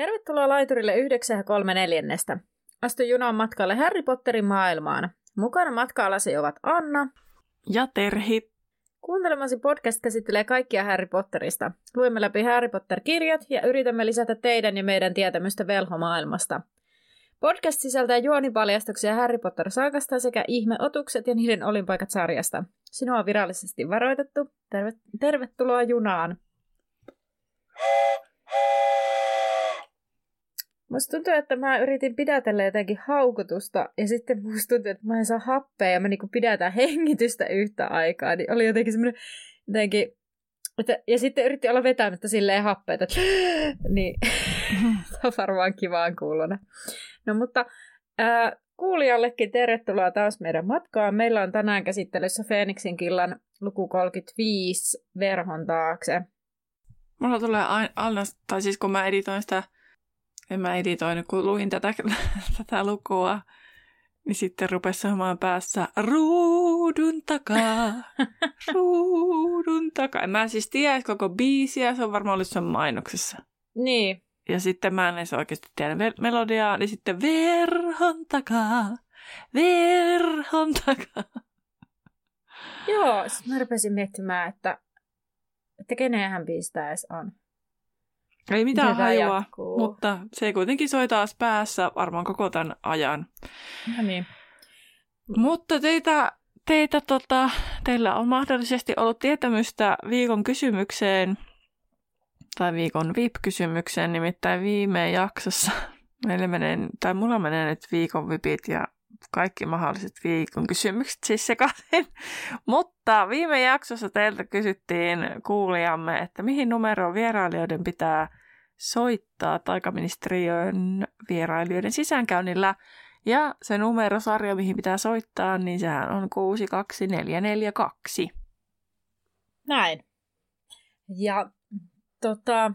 Tervetuloa laiturille 9 ja 3 neljännestä. Astu junaan matkalle Harry Potterin maailmaan. Mukana matkaalasi ovat Anna ja Terhi. Kuuntelemasi podcast käsittelee kaikkia Harry Potterista. Luemme läpi Harry Potter-kirjat ja yritämme lisätä teidän ja meidän tietämystä velhomaailmasta. Podcast sisältää juonipaljastuksia Harry Potter-saakasta sekä ihmeotukset ja niiden olinpaikat sarjasta. Sinua on virallisesti varoitettu. Terve- tervetuloa junaan! Musta tuntuu, että mä yritin pidätellä jotenkin haukotusta ja sitten musta tuntuu, että mä en saa happea ja mä niinku pidätän hengitystä yhtä aikaa. Niin oli jotenkin semmoinen jotenkin, että, ja sitten yritti olla vetämättä silleen happeita, että niin on varmaan kivaan kuulona. No mutta ää, kuulijallekin tervetuloa taas meidän matkaan. Meillä on tänään käsittelyssä Feeniksin killan luku 35 verhon taakse. Mulla tulee aina, tai siis kun mä editoin sitä en mä editoinut, kun luin tätä, tätä lukua, niin sitten rupesi saamaan päässä ruudun takaa, ruudun takaa. Mä siis tiedä koko biisiä, se on varmaan ollut sen mainoksessa. Niin. Ja sitten mä en edes oikeasti tiedä melodiaa, niin sitten verhon takaa, verhon takaa. Joo, sitten mä rupesin miettimään, että, että kenenhän biistä edes on. Ei mitään hajua, jatkuu. mutta se kuitenkin soi taas päässä varmaan koko tämän ajan. No niin. Mutta teitä, teitä tota, teillä on mahdollisesti ollut tietämystä viikon kysymykseen, tai viikon VIP-kysymykseen, nimittäin viime jaksossa meille menee, tai mulla menee nyt viikon VIPit ja kaikki mahdolliset viikon kysymykset siis sekaisin. Mutta viime jaksossa teiltä kysyttiin kuulijamme, että mihin numeroon vierailijoiden pitää soittaa taikaministeriön vierailijoiden sisäänkäynnillä. Ja se numerosarja, mihin pitää soittaa, niin sehän on 62442. Näin. Ja tota,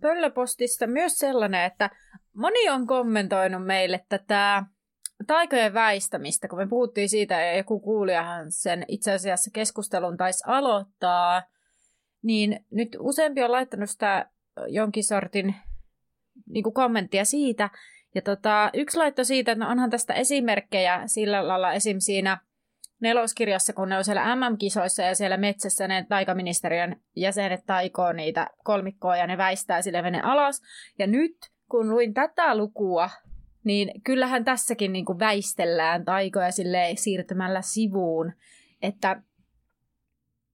pöllöpostista myös sellainen, että moni on kommentoinut meille tätä taikojen väistämistä, kun me puhuttiin siitä ja joku kuulijahan sen itse asiassa keskustelun taisi aloittaa, niin nyt useampi on laittanut sitä jonkin sortin niin kuin kommenttia siitä. Ja tota, yksi laitto siitä, että no onhan tästä esimerkkejä sillä lailla esim. siinä neloskirjassa, kun ne on siellä MM-kisoissa ja siellä metsässä ne taikaministeriön jäsenet taikoo niitä kolmikkoa ja ne väistää sille vene alas. Ja nyt, kun luin tätä lukua, niin kyllähän tässäkin niin kuin väistellään taikoja sille siirtymällä sivuun. Että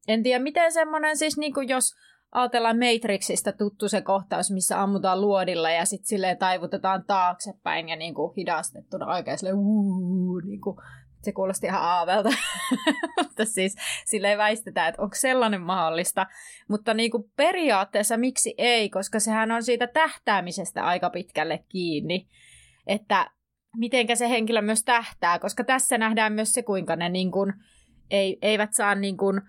en tiedä, miten semmoinen siis, niin kuin jos ajatellaan Matrixista tuttu se kohtaus, missä ammutaan luodilla ja sitten silleen taivutetaan taaksepäin ja niin kuin hidastettuna oikein silleen uu, niin kuin, se kuulosti ihan aavelta. Mutta siis silleen väistetään, että onko sellainen mahdollista. Mutta niin kuin periaatteessa miksi ei, koska sehän on siitä tähtäämisestä aika pitkälle kiinni. Että mitenkä se henkilö myös tähtää, koska tässä nähdään myös se, kuinka ne niin kuin, ei, eivät saa niin kuin,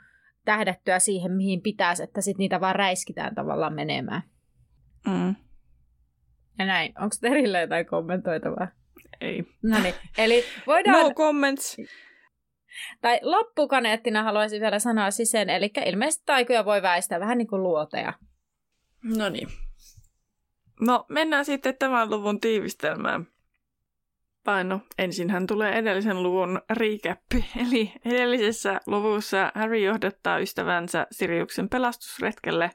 tähdättyä siihen, mihin pitäisi, että sitten niitä vaan räiskitään tavallaan menemään. Mm. Ja näin. Onko Terille jotain kommentoitavaa? Ei. No niin, eli voidaan... No comments. Tai loppukaneettina haluaisin vielä sanoa sen, eli ilmeisesti taikoja voi väistää vähän niin kuin luoteja. No niin. No, mennään sitten tämän luvun tiivistelmään. Paino. Ensinhän tulee edellisen luvun riikäppi. Eli edellisessä luvussa Harry johdattaa ystävänsä Siriuksen pelastusretkelle.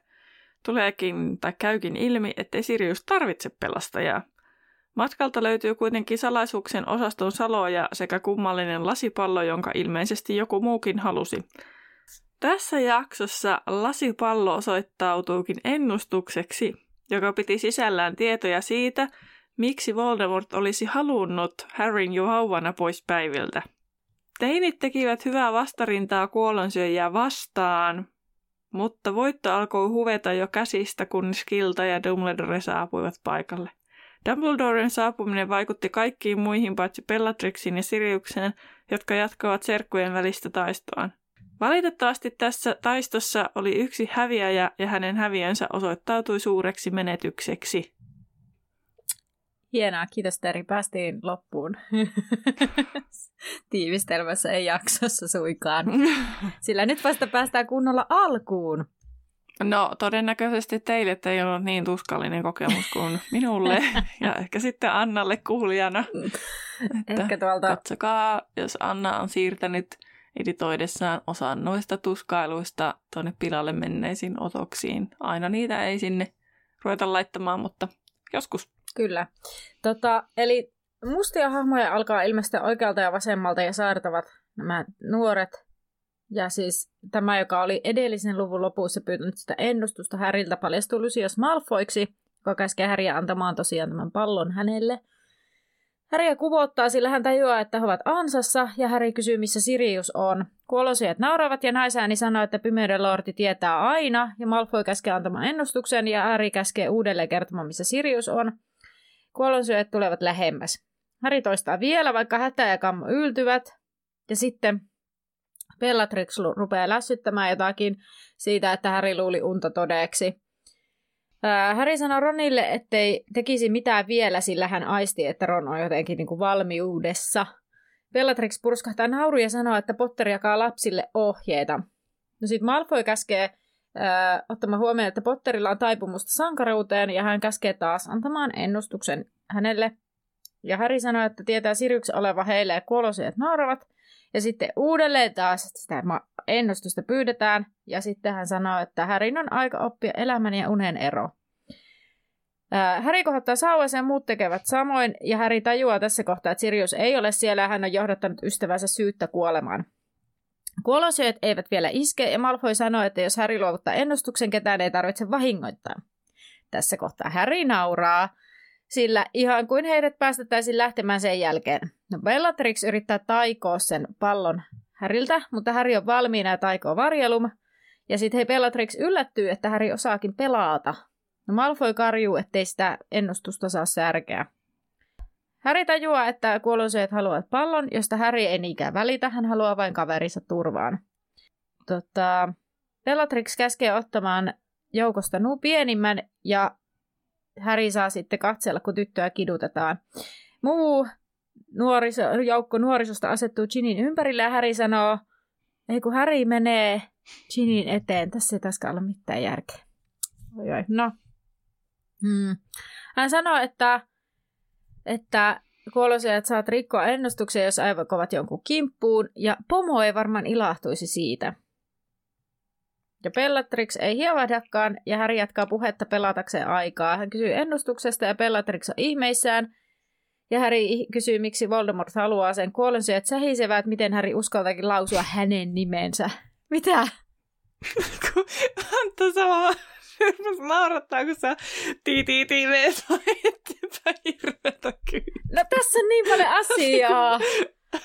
Tuleekin tai käykin ilmi, ettei Sirius tarvitse pelastajaa. Matkalta löytyy kuitenkin salaisuuksien osaston saloja sekä kummallinen lasipallo, jonka ilmeisesti joku muukin halusi. Tässä jaksossa lasipallo osoittautuukin ennustukseksi, joka piti sisällään tietoja siitä, miksi Voldemort olisi halunnut Harryn jo hauvana pois päiviltä. Teinit tekivät hyvää vastarintaa kuolonsyöjää vastaan, mutta voitto alkoi huveta jo käsistä, kun Skilta ja Dumbledore saapuivat paikalle. Dumbledoren saapuminen vaikutti kaikkiin muihin paitsi Bellatrixin ja Siriukseen, jotka jatkavat serkkujen välistä taistoaan. Valitettavasti tässä taistossa oli yksi häviäjä ja hänen häviönsä osoittautui suureksi menetykseksi. Hienoa, kiitos Teri. Päästiin loppuun. Tiivistelmässä ei jaksossa suikaan. Sillä nyt vasta päästään kunnolla alkuun. No todennäköisesti teille että ei ollut niin tuskallinen kokemus kuin minulle ja ehkä sitten Annalle kuulijana. Että ehkä tuolta... Katsokaa, jos Anna on siirtänyt editoidessaan osan noista tuskailuista tuonne pilalle menneisiin otoksiin. Aina niitä ei sinne ruveta laittamaan, mutta joskus. Kyllä. Tota, eli mustia hahmoja alkaa ilmestyä oikealta ja vasemmalta ja saartavat nämä nuoret. Ja siis tämä, joka oli edellisen luvun lopussa pyytänyt sitä ennustusta Häriltä, paljastui Lucius Malfoiksi, joka käskee Häriä antamaan tosiaan tämän pallon hänelle. Häriä kuvottaa, sillä hän tajuaa, että he ovat ansassa, ja Häri kysyy, missä Sirius on. Kuolosijat nauravat, ja naisääni sanoo, että Pimeyden lordi tietää aina, ja Malfoy käskee antamaan ennustuksen, ja Häri käskee uudelleen kertomaan, missä Sirius on. Kuolonsyöjät tulevat lähemmäs. Häri toistaa vielä, vaikka hätä ja kammo yltyvät. Ja sitten Bellatrix rupeaa lässyttämään jotakin siitä, että Häri luuli unta todeksi. Häri sanoi Ronille, ettei tekisi mitään vielä, sillä hän aisti, että Ron on jotenkin niin kuin valmiudessa. Bellatrix purskahtaa nauru ja sanoo, että Potter jakaa lapsille ohjeita. No sitten Malfoy käskee äh, ottamaan huomioon, että Potterilla on taipumusta sankaruuteen ja hän käskee taas antamaan ennustuksen hänelle. Ja Harry sanoo, että tietää Siryksen oleva heille ja kuolosiat nauravat. Ja sitten uudelleen taas sitä ennustusta pyydetään. Ja sitten hän sanoo, että Härin on aika oppia elämän ja unen ero. Häri kohottaa sauvasen ja muut tekevät samoin, ja Häri tajuaa tässä kohtaa, että Sirius ei ole siellä ja hän on johdattanut ystävänsä syyttä kuolemaan. Kuolosyöt eivät vielä iske, ja Malfoy sanoo, että jos Häri luovuttaa ennustuksen, ketään ei tarvitse vahingoittaa. Tässä kohtaa Häri nauraa, sillä ihan kuin heidät päästettäisiin lähtemään sen jälkeen. No Bellatrix yrittää taikoa sen pallon Häriltä, mutta Häri on valmiina ja taikoo varjelum. Ja sitten hei Bellatrix yllättyy, että Häri osaakin pelata. No Malfoy karjuu, ettei sitä ennustusta saa särkeä. Häri tajuaa, että kuoloseet haluavat pallon, josta Häri ei niinkään välitä, hän haluaa vain kaverinsa turvaan. Tota, Bellatrix käskee ottamaan joukosta nuu pienimmän ja Häri saa sitten katsella, kun tyttöä kidutetaan. Muu nuoriso, joukko nuorisosta asettuu Ginin ympärille ja Häri sanoo, ei kun Häri menee Ginin eteen, tässä ei taaskaan olla mitään järkeä. Oi, oi. No. Hmm. Hän sanoo, että, että kuolosijat saat rikkoa ennustuksia, jos aivot ovat jonkun kimppuun, ja pomo ei varmaan ilahtuisi siitä. Ja Bellatrix ei hievahdakaan, ja Harry jatkaa puhetta pelatakseen aikaa. Hän kysyy ennustuksesta, ja Bellatrix on ihmeissään. Ja Harry kysyy, miksi Voldemort haluaa sen kuollonsyöt sähisevät, miten Harry uskaltakin lausua hänen nimensä. Mitä? Antta sama naurattaa, kun sä tii tii tii veet eteenpäin hirveätä kyllä. No tässä on niin paljon asiaa.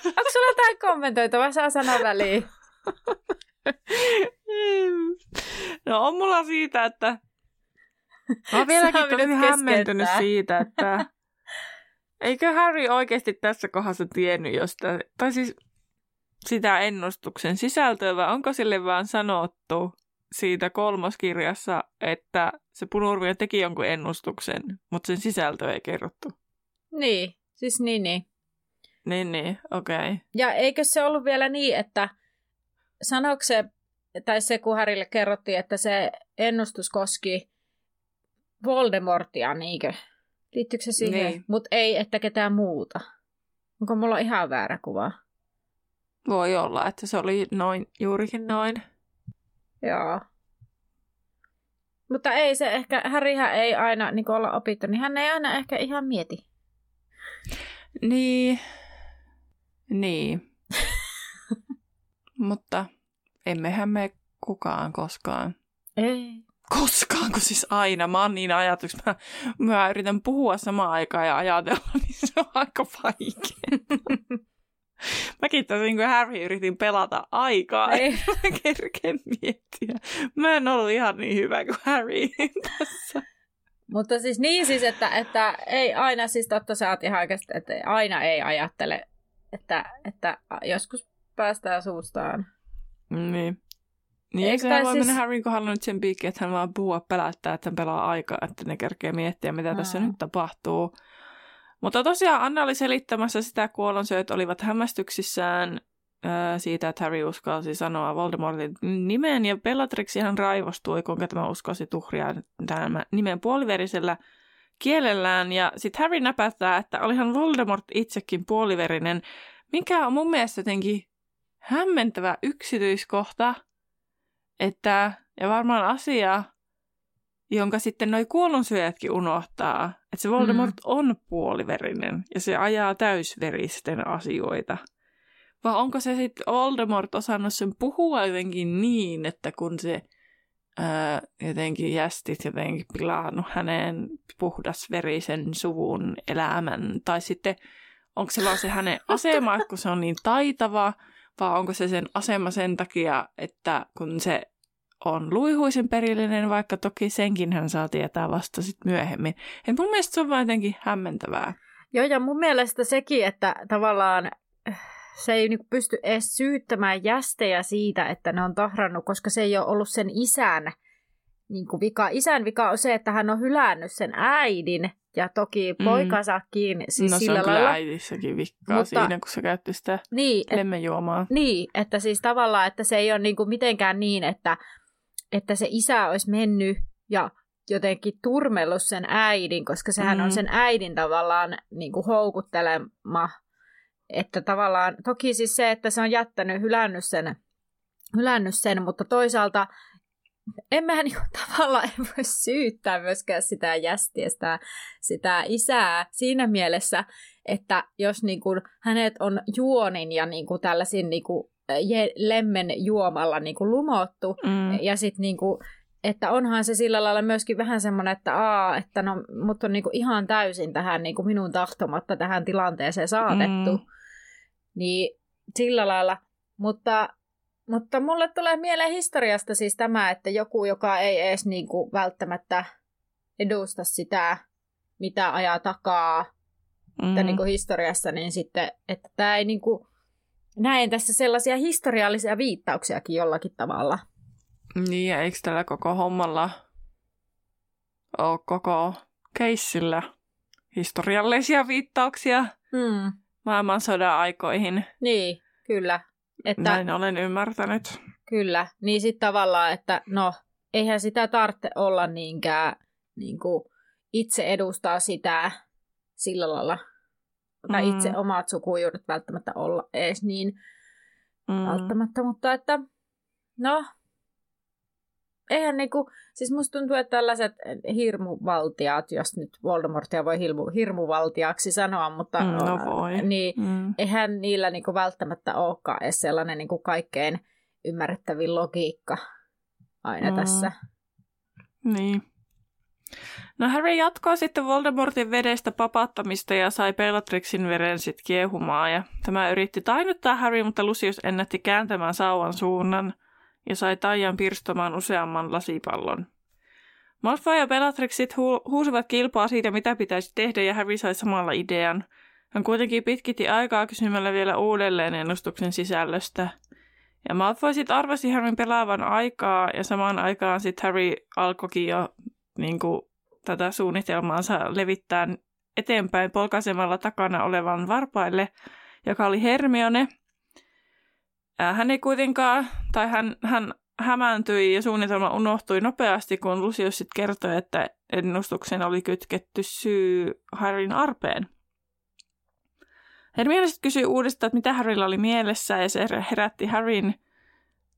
Onko sulla jotain kommentoitavaa? Saa sanoa väliin. No on mulla siitä, että mä oon vieläkin tosi hämmentynyt siitä, että eikö Harry oikeasti tässä kohdassa tiennyt josta, tai siis sitä ennustuksen sisältöä, vai onko sille vaan sanottu siitä kolmoskirjassa, että se punurvio teki jonkun ennustuksen, mutta sen sisältö ei kerrottu. Niin, siis niin niin. Niin niin, okei. Okay. Ja eikö se ollut vielä niin, että sanoiko se, tai se kun Harille kerrottiin, että se ennustus koski Voldemortia, niinkö? Liittyykö se siihen? Niin. Mutta ei, että ketään muuta. Onko mulla ihan väärä kuva? Voi olla, että se oli noin, juurikin noin. Joo. Mutta ei se ehkä, Härihän ei aina niin olla opittu, niin hän ei aina ehkä ihan mieti. Niin. Niin. Mutta emmehän me kukaan koskaan. Ei. Koskaan, kun siis aina. Mä oon niin ajatuksi. Mä, mä yritän puhua samaan aikaan ja ajatella, niin se on aika vaikea. Mäkin tässä niin kuin Harry yritin pelata aikaa, ei mä miettiä. Mä en ollut ihan niin hyvä kuin Harry tässä. Mutta siis niin siis, että, että ei aina, siis totta sä oot ihan oikeasti, että aina ei ajattele, että, että joskus päästään suustaan. Niin. Niin eikö se voi siis... mennä Harryn kohdalla nyt sen piikki, että hän vaan puhua pelättää, että hän pelaa aikaa, että ne kerkee miettiä, mitä Aa. tässä nyt tapahtuu. Mutta tosiaan Anna oli selittämässä sitä, kuolonsyöt olivat hämmästyksissään ää, siitä, että Harry uskalsi sanoa Voldemortin nimen, ja Bellatrix ihan raivostui, kuinka tämä uskalsi tuhria tämän nimen puoliverisellä kielellään, ja sitten Harry näpättää, että olihan Voldemort itsekin puoliverinen, mikä on mun mielestä jotenkin hämmentävä yksityiskohta, että, ja varmaan asia, jonka sitten noi kuollonsyöjätkin unohtaa, että se Voldemort mm. on puoliverinen ja se ajaa täysveristen asioita. Vai onko se sitten Voldemort osannut sen puhua jotenkin niin, että kun se ää, jotenkin jästit jotenkin pilannut hänen puhdasverisen suvun elämän, tai sitten onko se vaan se hänen asema, kun se on niin taitava, vai onko se sen asema sen takia, että kun se on luihuisen perillinen, vaikka toki senkin hän saa tietää vasta sit myöhemmin. Et mun mielestä se on vain jotenkin hämmentävää. Joo, ja mun mielestä sekin, että tavallaan äh, se ei niinku pysty edes syyttämään jästejä siitä, että ne on tahrannut, koska se ei ole ollut sen isän niin kuin vika. Isän vika on se, että hän on hylännyt sen äidin ja toki mm. poikasakin. Siis no sillä se on kyllä lailla. äidissäkin vikkaa Mutta- siinä, kun se käytti sitä Niin, et, lemmenjuomaa. niin, että siis tavallaan, että se ei ole niin kuin mitenkään niin, että, että se isä olisi mennyt ja jotenkin turmellut sen äidin, koska sehän Mm. on sen äidin tavallaan niin kuin houkuttelema. Että tavallaan, toki siis se, että se on jättänyt, hylännyt sen, hylännyt sen mutta toisaalta emmehän niin tavallaan ei voi syyttää myöskään sitä jästiä, sitä, sitä isää siinä mielessä, että jos niin kuin, hänet on juonin ja niin kuin tällaisin niin kuin, lemmen juomalla niin kuin lumottu, Mm. ja sitten niin kuin, että onhan se sillä lailla myöskin vähän semmoinen, että aa, että no, mut on niin kuin ihan täysin tähän niin kuin minun tahtomatta tähän tilanteeseen saatettu. Mm. Niin sillä lailla, mutta, mutta mulle tulee mieleen historiasta siis tämä, että joku, joka ei edes niin kuin välttämättä edusta sitä, mitä ajaa takaa, Mm. että niin kuin historiassa, niin sitten, että tämä ei niin kuin, näen tässä sellaisia historiallisia viittauksiakin jollakin tavalla. Niin, ja eikö tällä koko hommalla ole koko keissillä historiallisia viittauksia Hmm. maailmansodan aikoihin? Niin, kyllä. Että, Näin olen ymmärtänyt. Kyllä. Niin sitten tavallaan, että no, eihän sitä tarvitse olla niinkään niin kuin itse edustaa sitä sillä lailla, tai Mm. itse omat sukujuuret välttämättä olla edes niin Mm. välttämättä, mutta että no, eihän niinku, siis musta tuntuu, että tällaiset hirmuvaltiaat, jos nyt Voldemortia voi hirmu, hirmuvaltiaksi sanoa, mutta Mm, no voi. niin Mm. eihän niillä niinku välttämättä olekaan edes sellainen niinku kaikkein ymmärrettävin logiikka aina Mm. tässä. Niin. No Harry jatkoi sitten Voldemortin vedestä papattamista ja sai Bellatrixin veren sitten kiehumaan. Ja tämä yritti tainuttaa Harry, mutta Lucius ennätti kääntämään sauvan suunnan ja sai taian pirstomaan useamman lasipallon. Malfoy ja Bellatrix sit hu- huusivat kilpaa siitä, mitä pitäisi tehdä, ja Harry sai samalla idean. Hän kuitenkin pitkitti aikaa kysymällä vielä uudelleen ennustuksen sisällöstä. Ja Malfoy sitten arvasi Harryn pelaavan aikaa, ja samaan aikaan sitten Harry alkoikin jo niin kuin, tätä suunnitelmaansa levittää eteenpäin polkaisemalla takana olevan varpaille, joka oli Hermione. Hän ei kuitenkaan, tai hän, hän hämääntyi ja suunnitelma unohtui nopeasti, kun Lucius sitten kertoi, että ennustuksen oli kytketty syy Harryn arpeen. Hermione sitten kysyi uudestaan, että mitä Harrylla oli mielessä, ja se herätti Harryn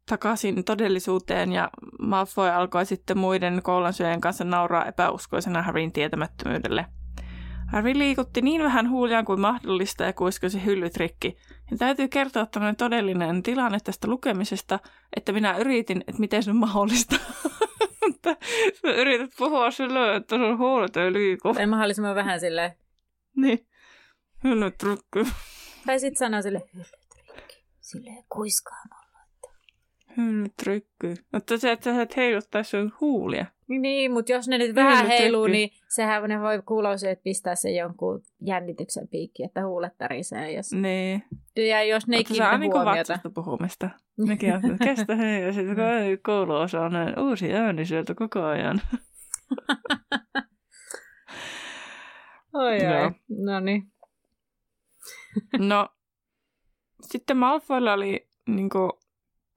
takaisin todellisuuteen, ja Malfoy alkoi sitten muiden koulansyöjien kanssa nauraa epäuskoisena Harryn tietämättömyydelle. Harry liikutti niin vähän huuliaan kuin mahdollista ja kuiskasi hyllyt rikki. Ja täytyy kertoa tämmöinen todellinen tilanne tästä lukemisesta, että minä yritin, että miten se on mahdollista. Sä yrität puhua silleen, että sun huulet ei liiku. Tai mahdollisimman vähän silleen, Niin. Hyllyt rikki. tai sitten sanoa sille hyllytrikki, silleen kuiskaamalla. Hyllyt rikki. Mutta se, että sä et heiluttaisi sun huulia. Niin, mutta jos ne nyt vähän heiluu, niin sehän ne voi että pistää se jonkun jännityksen piikki, että huulet tärisee. Jos, Niin. ja jos ne ei Mutta se on kiinnitä niinku huomiota. vatsasta puhumista. Nekin on, että kestä hei, ja sitten kouluosa on näin uusi ääni sieltä koko ajan. Oi, oi. No niin. No, sitten Malfoylla oli niin kuin,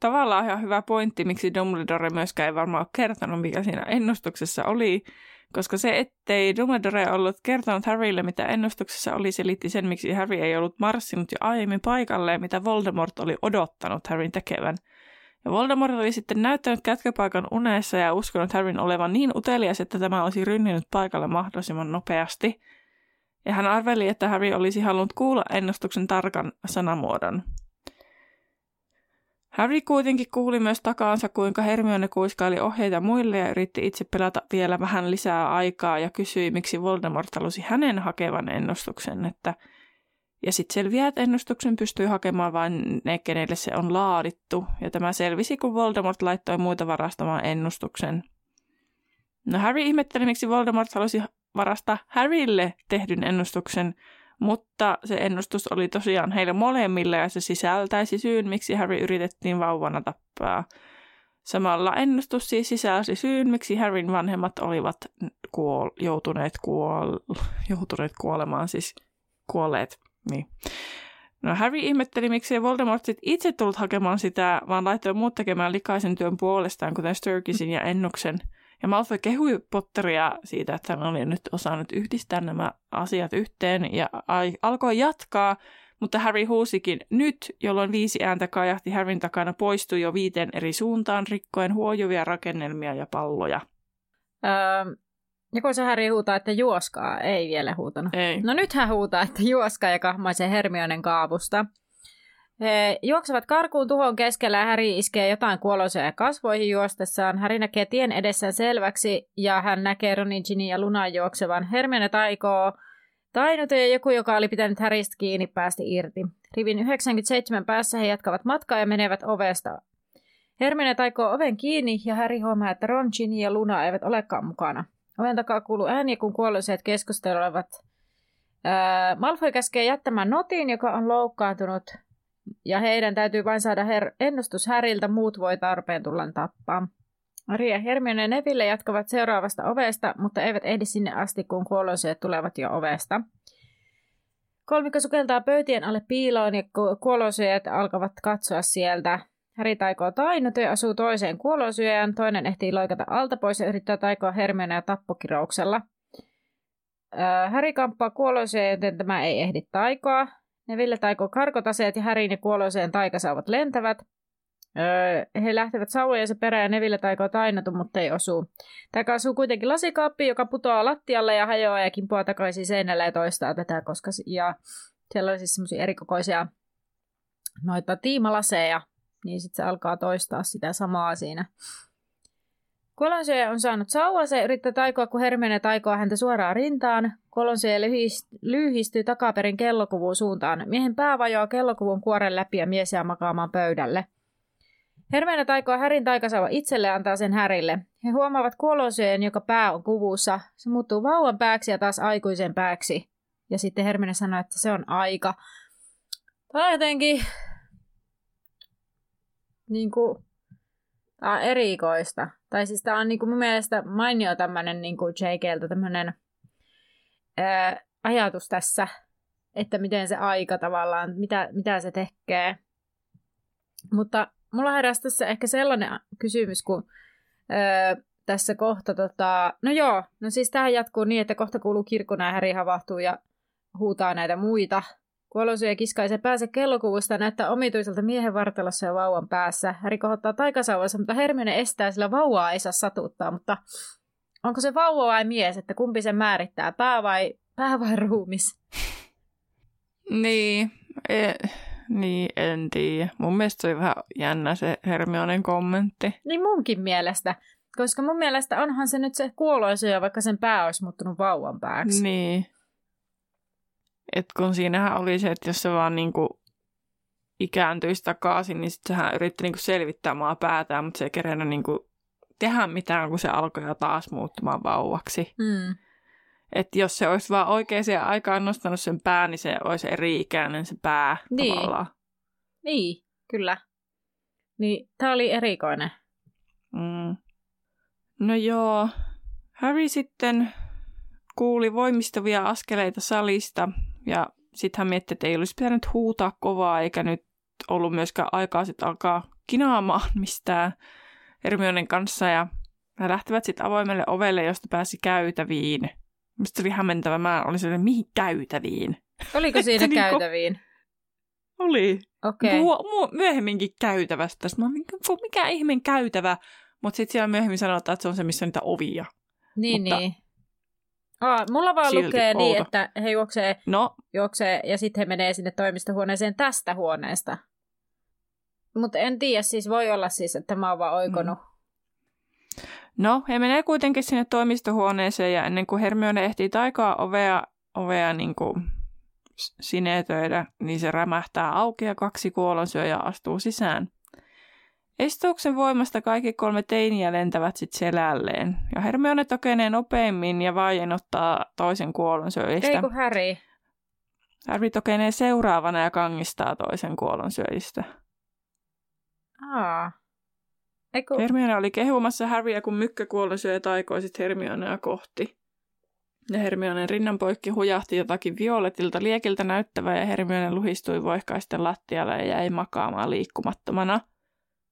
tavallaan ihan hyvä pointti, miksi Dumbledore myöskään ei varmaan ole kertonut, mikä siinä ennustuksessa oli, koska se, ettei Dumbledore ollut kertonut Harrylle, mitä ennustuksessa oli, selitti sen, miksi Harry ei ollut marssinut jo aiemmin paikalle, mitä Voldemort oli odottanut Harryn tekevän. Ja Voldemort oli sitten näyttänyt kätköpaikan unessa ja uskonut Harryn olevan niin utelias, että tämä olisi rynninyt paikalle mahdollisimman nopeasti. Ja hän arveli, että Harry olisi halunnut kuulla ennustuksen tarkan sanamuodon. Harry kuitenkin kuuli myös takaansa, kuinka Hermione kuiskaili ohjeita muille ja yritti itse pelata vielä vähän lisää aikaa ja kysyi, miksi Voldemort halusi hänen hakevan ennustuksen, että ja sitten selviää, että ennustuksen pystyy hakemaan vain ne, kenelle se on laadittu. Ja tämä selvisi, kun Voldemort laittoi muita varastamaan ennustuksen. No Harry ihmetteli, miksi Voldemort halusi varastaa Harrylle tehdyn ennustuksen, mutta se ennustus oli tosiaan heille molemmille ja se sisältäisi syyn, miksi Harry yritettiin vauvana tappaa. Samalla ennustus siis sisälsi syyn, miksi Harryn vanhemmat olivat kuol- joutuneet, kuol- joutuneet kuolemaan, siis kuolleet. Niin. No Harry ihmetteli, miksi Voldemort sit itse tullut hakemaan sitä, vaan laittoi muut tekemään likaisen työn puolestaan, kuten Sturgisin ja Ennuksen. Ja Malfoy kehui Potteria siitä, että hän oli nyt osannut yhdistää nämä asiat yhteen ja alkoi jatkaa, mutta Harry huusikin nyt, jolloin viisi ääntä kajahti Harryn takana poistui jo viiteen eri suuntaan rikkoen huojuvia rakennelmia ja palloja. Öö, ja kun se Harry huutaa, että juoskaa, ei vielä huutanut. Ei. No nyt hän huutaa, että juoskaa ja kahmaisee Hermionen kaavusta. He juoksevat karkuun tuhon keskellä ja Häri iskee jotain kuoloisia kasvoihin juostessaan. Häri näkee tien edessään selväksi ja hän näkee Ronin, Ginny ja Lunan juoksevan. Hermione taikoo tainut ja joku, joka oli pitänyt Häristä kiinni, päästi irti. Rivin 97 päässä he jatkavat matkaa ja menevät ovesta. Hermione taikoo oven kiinni ja Häri huomaa, että Ron, Ginny ja Luna eivät olekaan mukana. Oven takaa kuuluu ääni, kun kuolleet keskustelevat. Malfoy käskee jättämään Notin, joka on loukkaantunut ja heidän täytyy vain saada her- ennustus Häriltä, muut voi tarpeen tulla tappaa. Maria Hermione ja Neville jatkavat seuraavasta ovesta, mutta eivät ehdi sinne asti, kun kuoloiset tulevat jo ovesta. Kolmikko sukeltaa pöytien alle piiloon ja kuoloiset alkavat katsoa sieltä. Häri taikoo tainut ja asuu toiseen kuolosyöjään, toinen ehtii loikata alta pois ja yrittää taikoa Hermione tappokirouksella. Häri kamppaa kuoloiseen, joten tämä ei ehdi taikoa. Neville taikoo karkotaseet ja Härin ja kuoloiseen taikasauvat lentävät. Öö, he lähtevät sauvojensa perään ja Neville taikoo tainatu, mutta ei osu. Taika asuu kuitenkin lasikaappi, joka putoaa lattialle ja hajoaa ja kimpoaa takaisin seinälle ja toistaa tätä, koska ja siellä on siis semmoisia erikokoisia noita tiimalaseja, niin sitten se alkaa toistaa sitä samaa siinä. Kolonse on saanut sauvansa ja yrittää taikoa, kun Hermione taikoa häntä suoraan rintaan. Kolonse lyhistyy takaperin kellokuvun suuntaan. Miehen pää vajoaa kellokuvun kuoren läpi ja mies jää makaamaan pöydälle. Hermione taikoa Härin taikasauva itselle antaa sen Härille. He huomaavat Kolonseen, joka pää on kuvussa. Se muuttuu vauvan pääksi ja taas aikuisen pääksi. Ja sitten Hermione sanoo, että se on aika. Tämä on jotenkin niin kuin, tämä on erikoista. Tai siis tämä on niin kuin mun mielestä mainio tämmöinen niin kuin JKltä tämmöinen ajatus tässä, että miten se aika tavallaan, mitä, mitä se tekee. Mutta mulla heräsi tässä ehkä sellainen kysymys, kun ää, tässä kohta, tota, no joo, no siis tähän jatkuu niin, että kohta kuuluu kirkkona ja Häri havahtuu ja huutaa näitä muita Kuolosyö kiskaisee päänsä kellokuvusta näyttää omituiselta miehen vartalossa ja vauvan päässä. Häri kohottaa taikasauvansa, mutta Hermione estää, sillä vauvaa ei saa satuttaa. Mutta onko se vauva vai mies, että kumpi sen määrittää, pää vai, pää vai ruumis? Niin, e, niin, en tiedä. Mun mielestä se oli vähän jännä se Hermionen kommentti. Niin munkin mielestä. Koska mun mielestä onhan se nyt se kuoloisuja, vaikka sen pää olisi muuttunut vauvan pääksi. Niin. Et kun siinähän oli se, että jos se vaan niinku ikääntyisi takaisin, niin sitten sehän yritti niinku selvittää maa päätään, mutta se ei kerennyt niinku tehdä mitään, kun se alkoi jo taas muuttumaan vauvaksi. Mm. Että jos se olisi vaan oikeaan aikaan nostanut sen pää, niin se olisi eri-ikäinen se pää niin. tavallaan. Niin, kyllä. Niin, tämä oli erikoinen. Mm. No joo, Harry sitten kuuli voimistavia askeleita salista ja sitten hän mietti, että ei olisi pitänyt huutaa kovaa eikä nyt ollut myöskään aikaa sitten alkaa kinaamaan mistään Hermionen kanssa ja he lähtevät sitten avoimelle ovelle, josta pääsi käytäviin. Mistä oli hämmentävä. Mä olin sellainen, mihin käytäviin? Oliko siinä niinku- käytäviin? Oli. Okay. myöhemminkin käytävästä. Sitten mä olin, mikä ihmeen käytävä? Mutta sitten siellä myöhemmin sanotaan, että se on se, missä on niitä ovia. Niin, Mutta niin. Aa, mulla vaan Silti lukee outo. niin, että he juoksee, No, juoksee ja sitten he menee sinne toimistohuoneeseen tästä huoneesta. Mutta en tiedä, siis voi olla siis, että mä oon vaan oikonut. no, he menee kuitenkin sinne toimistohuoneeseen ja ennen kuin Hermione ehtii taikaa ovea, ovea niin kuin sinetöidä, niin se rämähtää auki ja kaksi kuolonsyöjää astuu sisään. Estuksen voimasta kaikki kolme teiniä lentävät sitten selälleen. Ja Hermione tokenee nopeammin ja vaiennuttaa toisen kuolonsyöjistä. Ei kun Harry. Harry tokenee seuraavana ja kangistaa toisen kuolonsyöjistä. Aa. Ei kun... Hermione oli kehumassa Harryä, kun mykkä kuolonsyöjä taikoi sit Hermionea kohti. Ja Hermionen rinnan poikki hujahti jotakin violetilta liekiltä näyttävää ja Hermione luhistui voihkaisten lattialle ja jäi makaamaan liikkumattomana.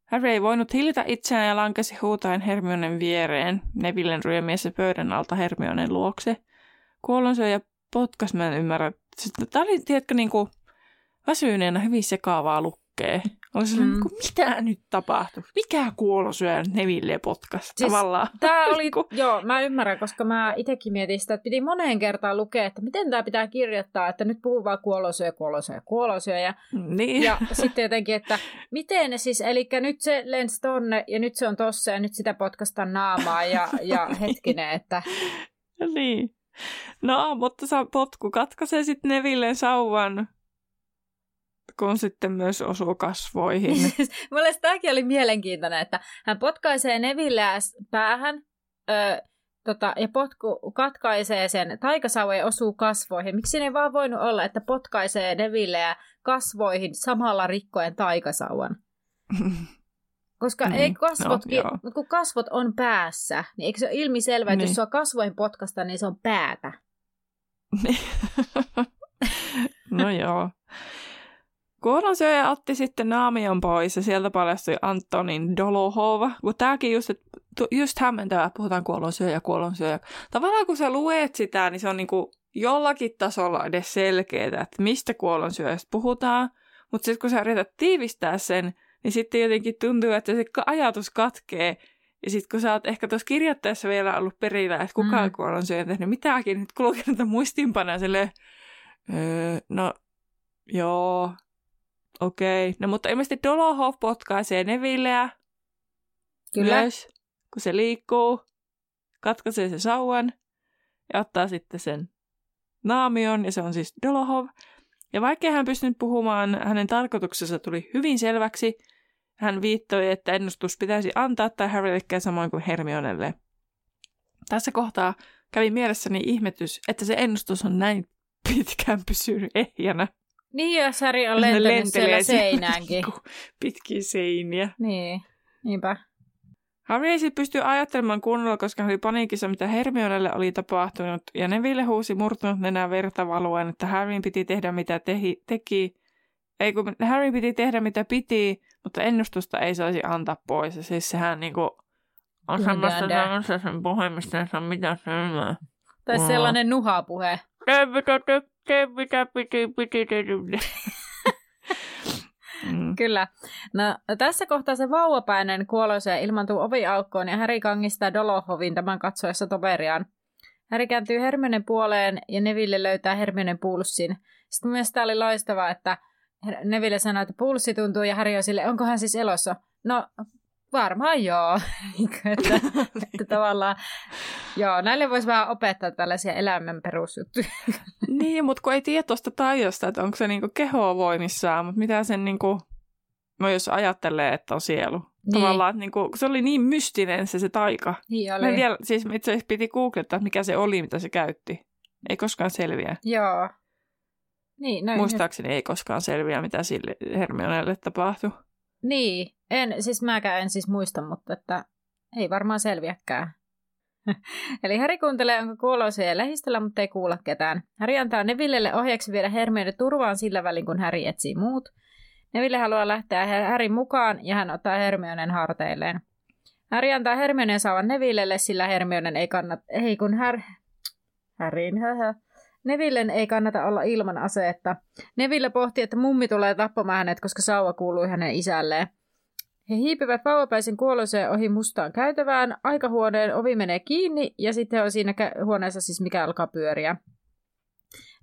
Harry ei voinut hillitä itseään ja lankesi huutaen Hermionen viereen, Nevillen ryömiessä pöydän alta Hermionen luokse. Kuolonsyöjä potkas, mä en ymmärrä. Tämä oli, tiedätkö, niinku väsyneenä hyvin sekaavaa lukkee. Oli se, Mm. niin kuin, mitä nyt tapahtuu? Mikä kuolosyöjä Neville potkas Siis tavallaan? Tämä oli, joo, mä ymmärrän, koska mä itsekin mietin sitä, että piti moneen kertaan lukea, että miten tämä pitää kirjoittaa, että nyt puhuu vaan kuolosyö, kuolosyö, kuolosyö. Ja, niin. ja sitten jotenkin, että miten ne siis, eli nyt se lensi tonne ja nyt se on tossa ja nyt sitä potkasta naamaa ja, ja hetkinen, että niin. No, mutta se potku katkaisee sitten Nevillen sauvan, kun sitten myös osuu kasvoihin. Mulle tämäkin oli mielenkiintoinen, että hän potkaisee Nevilleä päähän ö, tota, ja potku katkaisee sen taikasauvan ja osuu kasvoihin. Miksi ne ei vaan voinut olla, että potkaisee Nevilleä kasvoihin samalla rikkoen taikasauvan? Koska Niin, ei kasvotkin, no, joo. no, kun kasvot on päässä, niin eikö se ole ilmiselvää, että Niin. jos sua kasvoihin potkasta, niin se on päätä? Niin. no joo. Kuolonsyöjä otti sitten naamion pois ja sieltä paljastui Antonin Dolohova. Kun tämäkin just, et, just hämmentävää, että puhutaan kuolonsyöjä, kuolonsyöjä. Tavallaan kun sä luet sitä, niin se on niinku jollakin tasolla edes selkeää, että mistä kuolonsyöjästä puhutaan. Mutta sitten kun sä yrität tiivistää sen, niin sitten jotenkin tuntuu, että se ajatus katkee. Ja sitten kun sä oot ehkä tuossa kirjoittaessa vielä ollut perillä, että kuka on Mm. kuolonsyöjä tehnyt mitäkin, nyt kulkenut muistiinpanoja silleen, öö, no joo, okei. Okay. No mutta ilmeisesti Dolohov potkaisee Nevilleä Kyllä. myös, kun se liikkuu, katkaisee se sauvan ja ottaa sitten sen naamion, ja se on siis Dolohov. Ja vaikkei hän pystynyt puhumaan, hänen tarkoituksensa tuli hyvin selväksi. Hän viittoi, että ennustus pitäisi antaa tai Harrylle samoin kuin Hermionelle. Tässä kohtaa kävi mielessäni ihmetys, että se ennustus on näin pitkään pysynyt ehjänä. Niin, jos Harry on lentänyt siellä seinäänkin. niinku Pitkiä seiniä. Niin, niinpä. Harry ei sitten pysty ajattelemaan kunnolla, koska hän oli paniikissa, mitä Hermionelle oli tapahtunut, ja Neville huusi murtunut nenää verta valuen, että Harryn piti tehdä mitä tehi, teki. Ei kun Harry piti tehdä mitä piti, mutta ennustusta ei saisi antaa pois. Ja siis sehän niinku on semmoista dä. semmoista sen puhemista, ei saa mitään selvää. Tai sellainen nuhapuhe. Mitä tekee, mitä piti, piti tehdä. Mm. Kyllä. No, tässä kohtaa se vauvapäinen kuolosee ilmantuu oviaukkoon ja Häri kangistaa Dolohovin tämän katsoessa toveriaan. Häri kääntyy Hermionen puoleen ja Neville löytää Hermionen pulssin. Sitten myös tämä oli loistavaa, että Neville sanoi, että pulssi tuntuu ja Häri on sille, onko hän siis elossa? No, varmaan joo. että, että tavallaan, joo, näille voisi vähän opettaa tällaisia elämän perusjuttuja. Niin, mutta kun ei tiedä tuosta taidosta, että onko se niinku kehoa voimissaan, mutta mitä sen niinku, no jos ajattelee, että on sielu. Niin. Tavallaan, että niinku, se oli niin mystinen se, se taika. Niin Mä oli. vielä, siis itse asiassa piti googlettaa, mikä se oli, mitä se käytti. Ei koskaan selviä. Joo. Niin, no, Muistaakseni ei koskaan selviä, mitä sille Hermionelle tapahtui. Niin, en, siis mäkään en siis muista, mutta että ei varmaan selviäkään. Eli Häri kuuntelee, onko kuoloisia lähistöllä, mutta ei kuulla ketään. Häri antaa Nevillelle ohjeeksi viedä Hermione turvaan sillä välin, kun Häri etsii muut. Neville haluaa lähteä Härin mukaan ja hän ottaa Hermionen harteilleen. Harry antaa Hermionen saavan Nevillelle, sillä Hermionen ei kannata, ei kun Har... Härin, höhö. Nevillen ei kannata olla ilman aseetta. Neville pohti, että mummi tulee tappamaan hänet, koska sauva kuului hänen isälleen. He hiipivät vauvapäisen kuoloseen ohi mustaan käytävään, aikahuoneen ovi menee kiinni ja sitten on siinä huoneessa siis mikä alkaa pyöriä.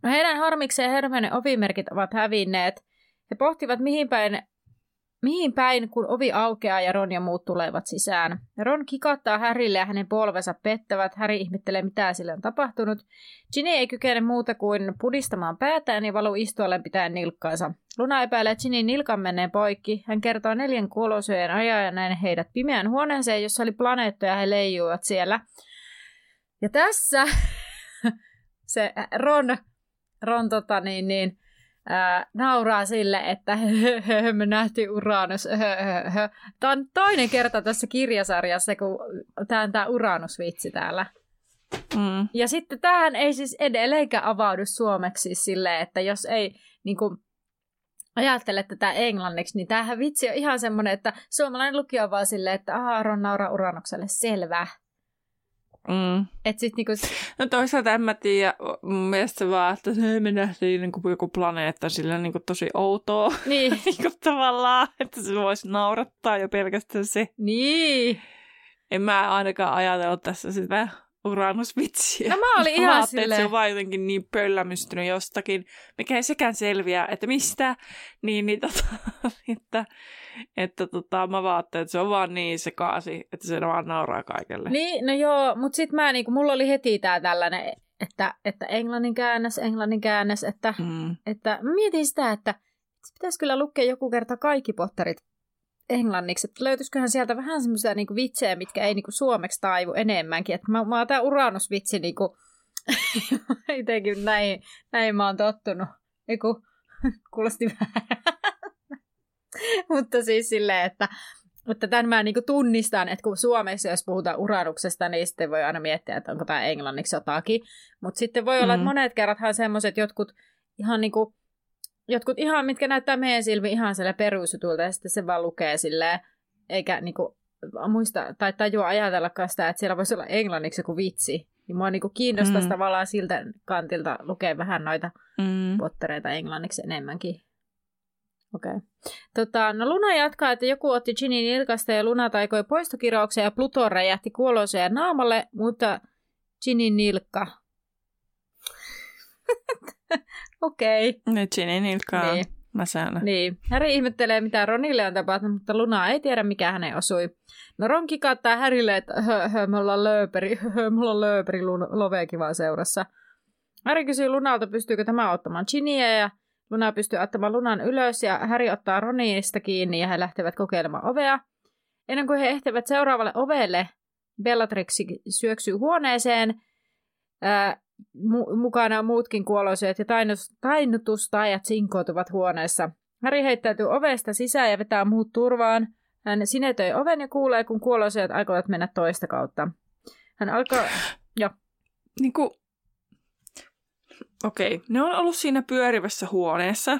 No heidän harmikseen Hermione ovimerkit ovat hävinneet. He pohtivat mihin päin mihin päin, kun ovi aukeaa ja Ron ja muut tulevat sisään. Ron kikattaa Härille ja hänen polvensa pettävät. Häri ihmettelee, mitä sille on tapahtunut. Ginny ei kykene muuta kuin pudistamaan päätään ja valuu istualle pitäen nilkkaansa. Luna epäilee Ginny nilkan menneen poikki. Hän kertoo neljän kuolosyöjen ajan näin heidät pimeään huoneeseen, jossa oli planeettoja ja he leijuivat siellä. Ja tässä se Ron, Ron tota niin, niin, nauraa sille, että me nähtiin Uranus. Tämä on toinen kerta tässä kirjasarjassa, kun tämä on tämä Uranus-vitsi täällä. Mm. Ja sitten tähän ei siis edelleenkään avaudu suomeksi silleen, että jos ei niin kuin, ajattele tätä englanniksi, niin tämähän vitsi on ihan semmoinen, että suomalainen lukija on vaan silleen, että Aaron nauraa Uranukselle, selvä. Mm. Et sit niinku... No toisaalta en mä tiedä, mun mielestä se vaan, että se me nähtiin niinku joku planeetta sillä niinku tosi outoa. Niin. niinku tavallaan, että se voisi naurattaa jo pelkästään se. Niin. En mä ainakaan ajatellut tässä sitä uranusvitsiä. No mä olin ihan silleen. että se on vaan jotenkin niin pöllämystynyt jostakin, mikä ei sekään selviä, että mistä, niin, niin tota, että, että tota, mä vaan että se on vaan niin sekaasi, että se vaan nauraa kaikelle. Niin, no joo, mutta sitten mä niinku, mulla oli heti tää tällainen, että, että englannin käännös, englannin käännös, että, mm. että mietin sitä, että pitäisi kyllä lukea joku kerta kaikki potterit englanniksi, että löytyisiköhän sieltä vähän semmoisia niinku vitsejä, mitkä ei niinku suomeksi taivu enemmänkin. Että mä, mä oon tää Uranus-vitsi niinku, jotenkin näin, näin mä oon tottunut. Eiku, kuulosti vähän. Mutta siis silleen, että, että tämän mä niinku tunnistan, että kun Suomessa jos puhutaan uranuksesta, niin sitten voi aina miettiä, että onko tämä englanniksi jotakin. Mutta sitten voi olla, mm. että monet kerrathan semmoiset jotkut ihan niinku jotkut ihan, mitkä näyttää meidän silmiin ihan siellä perusjutulta, ja sitten se vaan lukee silleen, eikä niinku muista tai tajua ajatellakaan sitä, että siellä voisi olla englanniksi joku vitsi. Niin mua niinku kiinnostaisi mm. tavallaan siltä kantilta lukea vähän noita mm. pottereita englanniksi enemmänkin. Okei. Okay. Tota, no Luna jatkaa, että joku otti Ginin nilkasta ja Luna taikoi poistokirouksen ja Pluto räjähti kuoloseen naamalle, mutta Ginin nilkka Okei. Okay. Nyt Ginny nilkkaa niin. mäsänä. Niin. Harry ihmettelee, mitä Ronille on tapahtunut, mutta Luna ei tiedä, mikä hänen osui. No Ron kikattaa Harrylle, että hö, hö, me ollaan lööperi, hö, mulla on lööperi Lovekin vaan seurassa. Harry kysyy Lunalta, pystyykö tämä ottamaan Ginnyä ja Luna pystyy ottamaan Lunan ylös ja Harry ottaa Ronista kiinni ja he lähtevät kokeilemaan ovea. Ennen kuin he ehtivät seuraavalle ovelle, Bellatrix syöksyy huoneeseen mu- mukana muutkin kuolosyöt ja tainnutustajat sinkoutuvat huoneessa. Harry heittäytyy ovesta sisään ja vetää muut turvaan. Hän sinetöi oven ja kuulee, kun kuolosyöt aikovat mennä toista kautta. Hän alkaa... Jo. Niin kuin... Okei, okay. ne on ollut siinä pyörivässä huoneessa.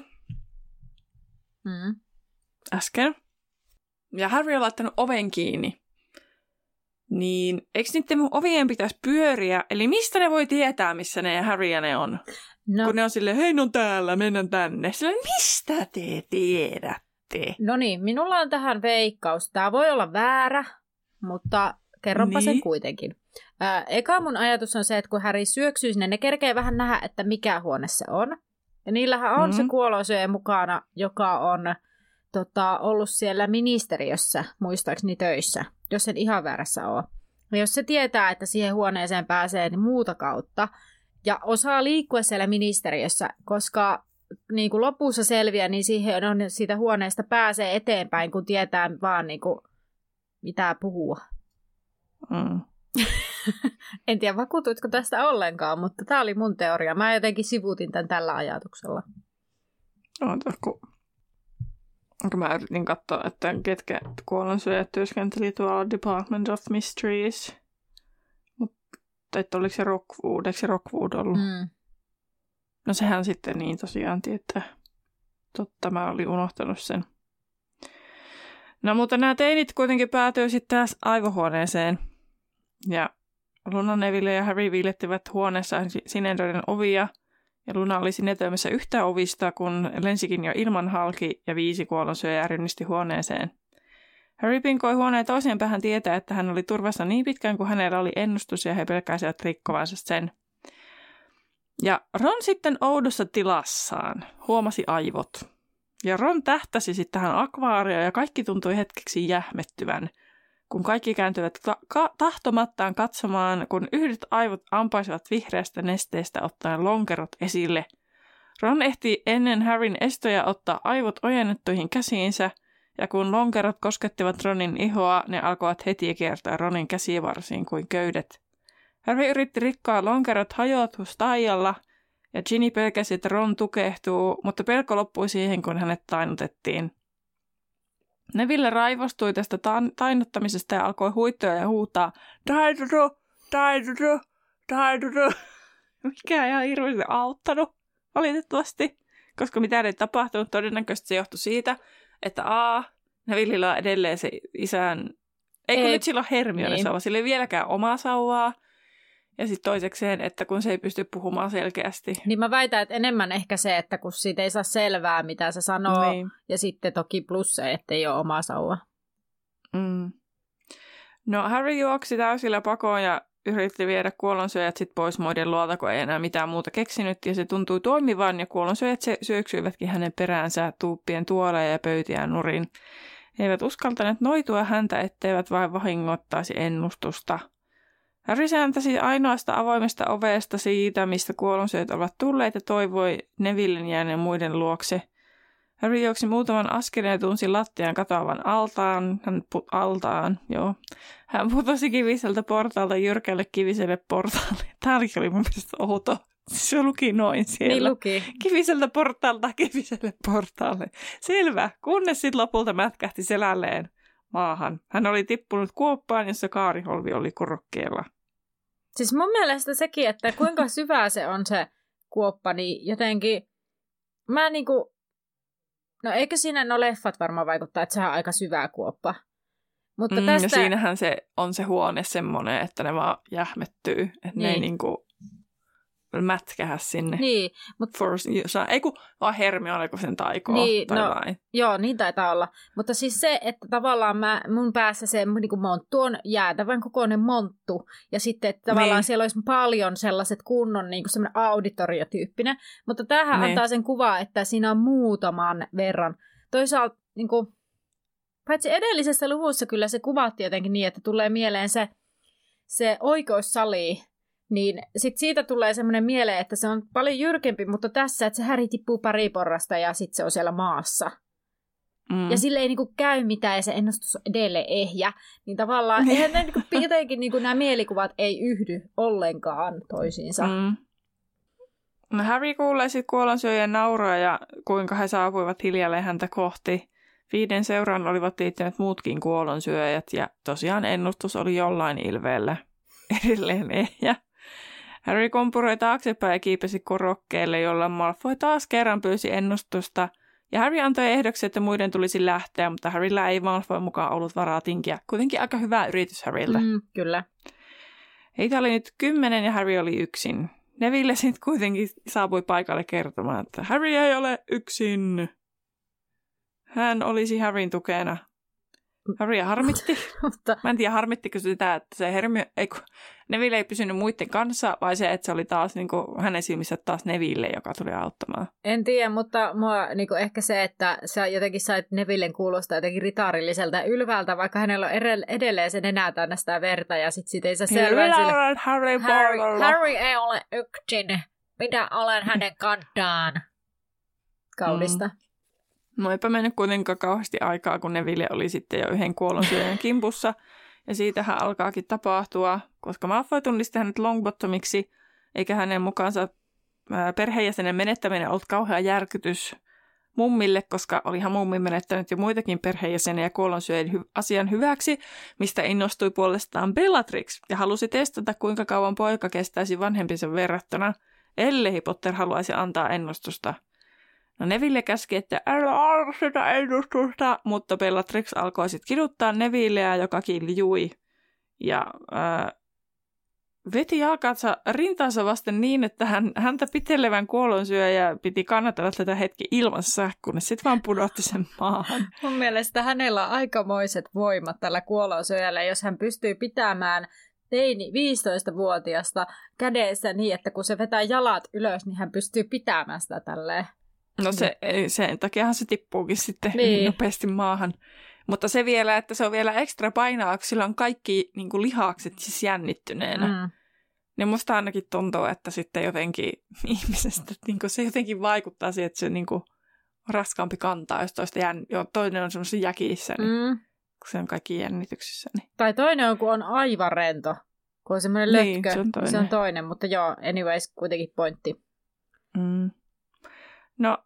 Mm. Äsken. Ja Harry on laittanut oven kiinni niin eikö niiden ovien pitäisi pyöriä? Eli mistä ne voi tietää, missä ne ja Harry ja ne on? No. Kun ne on silleen, hei, on täällä, mennään tänne. Silleen, mistä te tiedätte? No niin, minulla on tähän veikkaus. Tämä voi olla väärä, mutta kerropa niin. sen kuitenkin. Ää, eka mun ajatus on se, että kun Harry syöksyy sinne, ne kerkee vähän nähdä, että mikä huone se on. Ja niillähän on mm-hmm. se kuolosyöjä mukana, joka on tota, ollut siellä ministeriössä, muistaakseni töissä jos sen ihan väärässä ole. Ja jos se tietää, että siihen huoneeseen pääsee niin muuta kautta ja osaa liikkua siellä ministeriössä, koska niin kuin lopussa selviää, niin siihen on siitä huoneesta pääsee eteenpäin, kun tietää vaan niin kuin, mitä puhua. Mm. en tiedä, vakuutuitko tästä ollenkaan, mutta tämä oli mun teoria. Mä jotenkin sivuutin tämän tällä ajatuksella. Oota, kun kun mä yritin katsoa, että ketkä kuollonsyöjät työskenteli tuolla Department of Mysteries. Mutta että oliko se Rockwood, eikö se Rockwood ollut? Mm. No sehän sitten niin tosiaan tietää. Totta, mä olin unohtanut sen. No mutta nämä teinit kuitenkin päätyy sitten taas aivohuoneeseen. Ja Luna, Neville ja Harry viilettivät huoneessa Sinedoiden ovia. Ja Luna oli sinetöimässä yhtä ovista, kun lensikin jo ilman halki ja viisi kuolonsyöjää rynnisti huoneeseen. Harry pinkoi huoneen toiseen päähän tietää, että hän oli turvassa niin pitkään kuin hänellä oli ennustus ja he pelkäisivät rikkovansa sen. Ja Ron sitten oudossa tilassaan huomasi aivot. Ja Ron tähtäsi sitten tähän akvaarioon ja kaikki tuntui hetkeksi jähmettyvän, kun kaikki kääntyivät ta- ka- tahtomattaan katsomaan, kun yhdet aivot ampaisivat vihreästä nesteestä ottaen lonkerot esille. Ron ehti ennen Harryn estoja ottaa aivot ojennettuihin käsiinsä, ja kun lonkerot koskettivat Ronin ihoa, ne alkoivat heti kiertää Ronin käsivarsiin kuin köydet. Harry yritti rikkoa lonkerot hajotustaijalla, ja Ginny pelkäsi, että Ron tukehtuu, mutta pelko loppui siihen, kun hänet Neville raivostui tästä ta- tainuttamisesta ja alkoi huittoja ja huutaa Taiduru, taiduru, taiduru. Mikä ei ihan hirveästi auttanut, valitettavasti. Koska mitä ei tapahtunut, todennäköisesti se johtui siitä, että A, Nevillillä on edelleen se isän... Eikö ei. nyt sillä ole Hermione niin. sauva, sillä ei vieläkään omaa sauvaa. Ja sitten toisekseen, että kun se ei pysty puhumaan selkeästi. Niin mä väitän, että enemmän ehkä se, että kun siitä ei saa selvää, mitä se sanoo. Niin. Ja sitten toki plus se, että ei ole omaa sauvaa. Mm. No Harry juoksi täysillä pakoon ja yritti viedä kuolonsyöjät sit pois muiden luolta, kun ei enää mitään muuta keksinyt. Ja se tuntui toimivan ja kuolonsyöjät se syöksyivätkin hänen peräänsä tuuppien tuoleja ja pöytiään nurin. He eivät uskaltaneet noitua häntä, etteivät vain vahingoittaisi ennustusta – Harry sääntäsi ainoasta avoimesta ovesta siitä, mistä kuolonsyöt ovat tulleet ja toivoi Nevillin jääneen muiden luokse. Harry juoksi muutaman askeleen ja tunsi lattian katoavan altaan, hän pu- altaan, joo. Hän putosi kiviseltä portaalta jyrkälle kiviselle portaalle. Tämä oli mun mielestä outo. Se luki noin siellä. Niin luki. Kiviseltä portaalta kiviselle portaalle. Selvä, kunnes sitten lopulta mätkähti selälleen maahan. Hän oli tippunut kuoppaan, jossa kaariholvi oli korokkeella. Siis mun mielestä sekin, että kuinka syvää se on se kuoppa, niin jotenkin mä niinku, no eikö siinä, no leffat varmaan vaikuttaa, että se on aika syvää kuoppa. Mutta mm, tästä... Ja siinähän se on se huone semmoinen, että ne vaan jähmettyy, että niin. ne ei niin. niinku mätkähä sinne. Niin, mutta... For, ei kun vaan Hermione, kun sen taikoo niin, tai no, vai. Joo, niin taitaa olla. Mutta siis se, että tavallaan mä, mun päässä se niin kuin monttu on jäätävän kokoinen monttu. Ja sitten, että tavallaan niin. siellä olisi paljon sellaiset kunnon niin kuin semmoinen auditoriotyyppinen. Mutta tämähän niin. antaa sen kuva, että siinä on muutaman verran. Toisaalta niin kuin, paitsi edellisessä luvussa kyllä se kuvattiin jotenkin niin, että tulee mieleen se, se oikeussali, niin sit siitä tulee semmoinen mieleen, että se on paljon jyrkempi, mutta tässä, että se häri tippuu pari porrasta ja sitten se on siellä maassa. Mm. Ja sille ei niinku käy mitään ja se ennustus on edelleen ehjä. Niin tavallaan eihän ne niinku, jotenkin niinku, nämä mielikuvat ei yhdy ollenkaan toisiinsa. Mm. No Harry kuulee sitten kuolonsyöjän nauroja ja kuinka he saapuivat hiljalleen häntä kohti. Viiden seuraan olivat liittyneet muutkin kuolonsyöjät ja tosiaan ennustus oli jollain ilveellä edelleen ehjä. Harry kompuroi taaksepäin ja kiipesi korokkeelle, jolla Malfoy taas kerran pyysi ennustusta, ja Harry antoi ehdoksi, että muiden tulisi lähteä, mutta Harryllä ei Malfoy mukaan ollut varaa tinkiä. Kuitenkin aika hyvä yritys Harryltä. Mm, kyllä. Heitä oli nyt kymmenen ja Harry oli yksin. Neville sitten kuitenkin saapui paikalle kertomaan, että Harry ei ole yksin. Hän olisi Harryn tukena. Harrya harmitti. Mutta... Mä en tiedä, harmittiko sitä, että se Hermi... Ei, kun Neville ei pysynyt muiden kanssa, vai se, että se oli taas niin kuin, hänen silmissä taas Neville, joka tuli auttamaan? En tiedä, mutta mua, niin kuin ehkä se, että sä jotenkin sait Nevillen kuulostaa jotenkin ritaarilliselta ja ylväältä, vaikka hänellä on edelleen se nenä täynnä sitä verta, ja sitten sit ei saa selvää sille... Harry, Harry, Harry ei ole yksin. Minä olen hänen kantaan. Kaudista. Mm. No eipä mennyt kuitenkaan kauheasti aikaa, kun Neville oli sitten jo yhden kuolonsyöjän kimpussa. Ja siitähän alkaakin tapahtua, koska Malfoy tunnisti hänet Longbottomiksi, eikä hänen mukaansa perheenjäsenen menettäminen ollut kauhea järkytys mummille, koska olihan mummi menettänyt jo muitakin perheenjäseniä kuolonsyöjän hy- asian hyväksi, mistä innostui puolestaan Bellatrix ja halusi testata, kuinka kauan poika kestäisi vanhempinsa verrattuna, ellei Potter haluaisi antaa ennustusta – No Neville käski, että älä arvosteta ennustusta, mutta Bellatrix alkoi sitten kiduttaa Nevilleä, joka kiljui. Ja ää, veti jalkansa rintansa vasten niin, että hän, häntä pitelevän kuolonsyöjä piti kannatella tätä hetki ilmassa, kunnes sitten vaan pudotti sen maahan. Mun mielestä hänellä on aikamoiset voimat tällä kuolonsyöjällä, jos hän pystyy pitämään teini 15-vuotiasta kädessä niin, että kun se vetää jalat ylös, niin hän pystyy pitämään sitä tälleen. No se, sen takiahan se tippuukin sitten niin. nopeasti maahan. Mutta se vielä, että se on vielä ekstra painaa, kun sillä on kaikki niin kuin lihakset siis jännittyneenä. Mm. Niin musta ainakin tuntuu, että sitten jotenkin ihmisestä, niin kuin se jotenkin vaikuttaa siihen, että se niin kuin raskaampi kantaa, jos toista jänn... toinen on semmoisessa jäkissä, niin mm. kun se on kaikki jännityksissä. Niin. Tai toinen on, kun on aivan rento, kun on semmoinen niin, lötkö. Se on toinen. Se on toinen, mutta joo, anyways, kuitenkin pointti. Mm. No,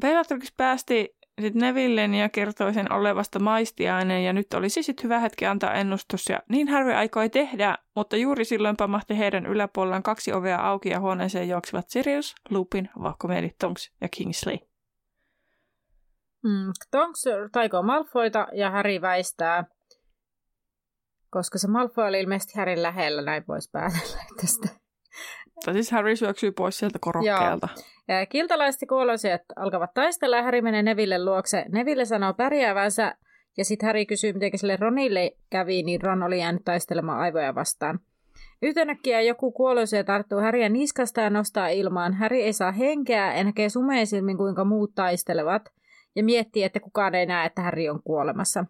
Bellatrix päästi sitten Nevillen ja kertoi sen olevasta maistiaineen ja nyt olisi sitten hyvä hetki antaa ennustus ja niin Harry aikoi tehdä, mutta juuri silloin pamahti heidän yläpuolellaan kaksi ovea auki ja huoneeseen juoksivat Sirius, Lupin, Vahkomieli, Tonks ja Kingsley. Mm, Tonks taikoo Malfoita ja Harry väistää, koska se Malfoy oli ilmeisesti Harryn lähellä, näin voisi päätellä tästä. Tai siis Harry syöksyy pois sieltä korokkeelta. Joo. Kiltalaiset kuolosijat alkavat taistella ja Harry menee Neville luokse. Neville sanoo pärjäävänsä ja sitten Harry kysyy, miten sille Ronille kävi, niin Ron oli jäänyt taistelemaan aivoja vastaan. Yhtäkkiä joku kuoloisia tarttuu Häriä niskasta ja nostaa ilmaan. Häri ei saa henkeä ja näkee sumeen silmin, kuinka muut taistelevat. Ja miettii, että kukaan ei näe, että Häri on kuolemassa.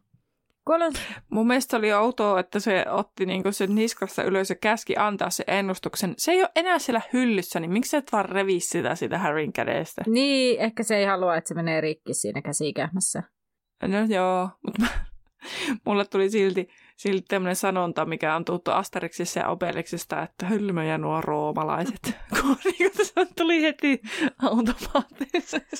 Kuolen... Mun mielestä oli outoa, että se otti niinku sen niskasta ylös ja käski antaa se ennustuksen. Se ei ole enää siellä hyllyssä, niin miksi et vaan revi sitä sitä Harryn kädestä? Niin, ehkä se ei halua, että se menee rikki siinä käsikähmässä. No joo, mutta mulle tuli silti, silti tämmöinen sanonta, mikä on tuttu Asterixissa ja Obelixista, että hylmöjä nuo roomalaiset. Kun niinku se tuli heti automaattisesti.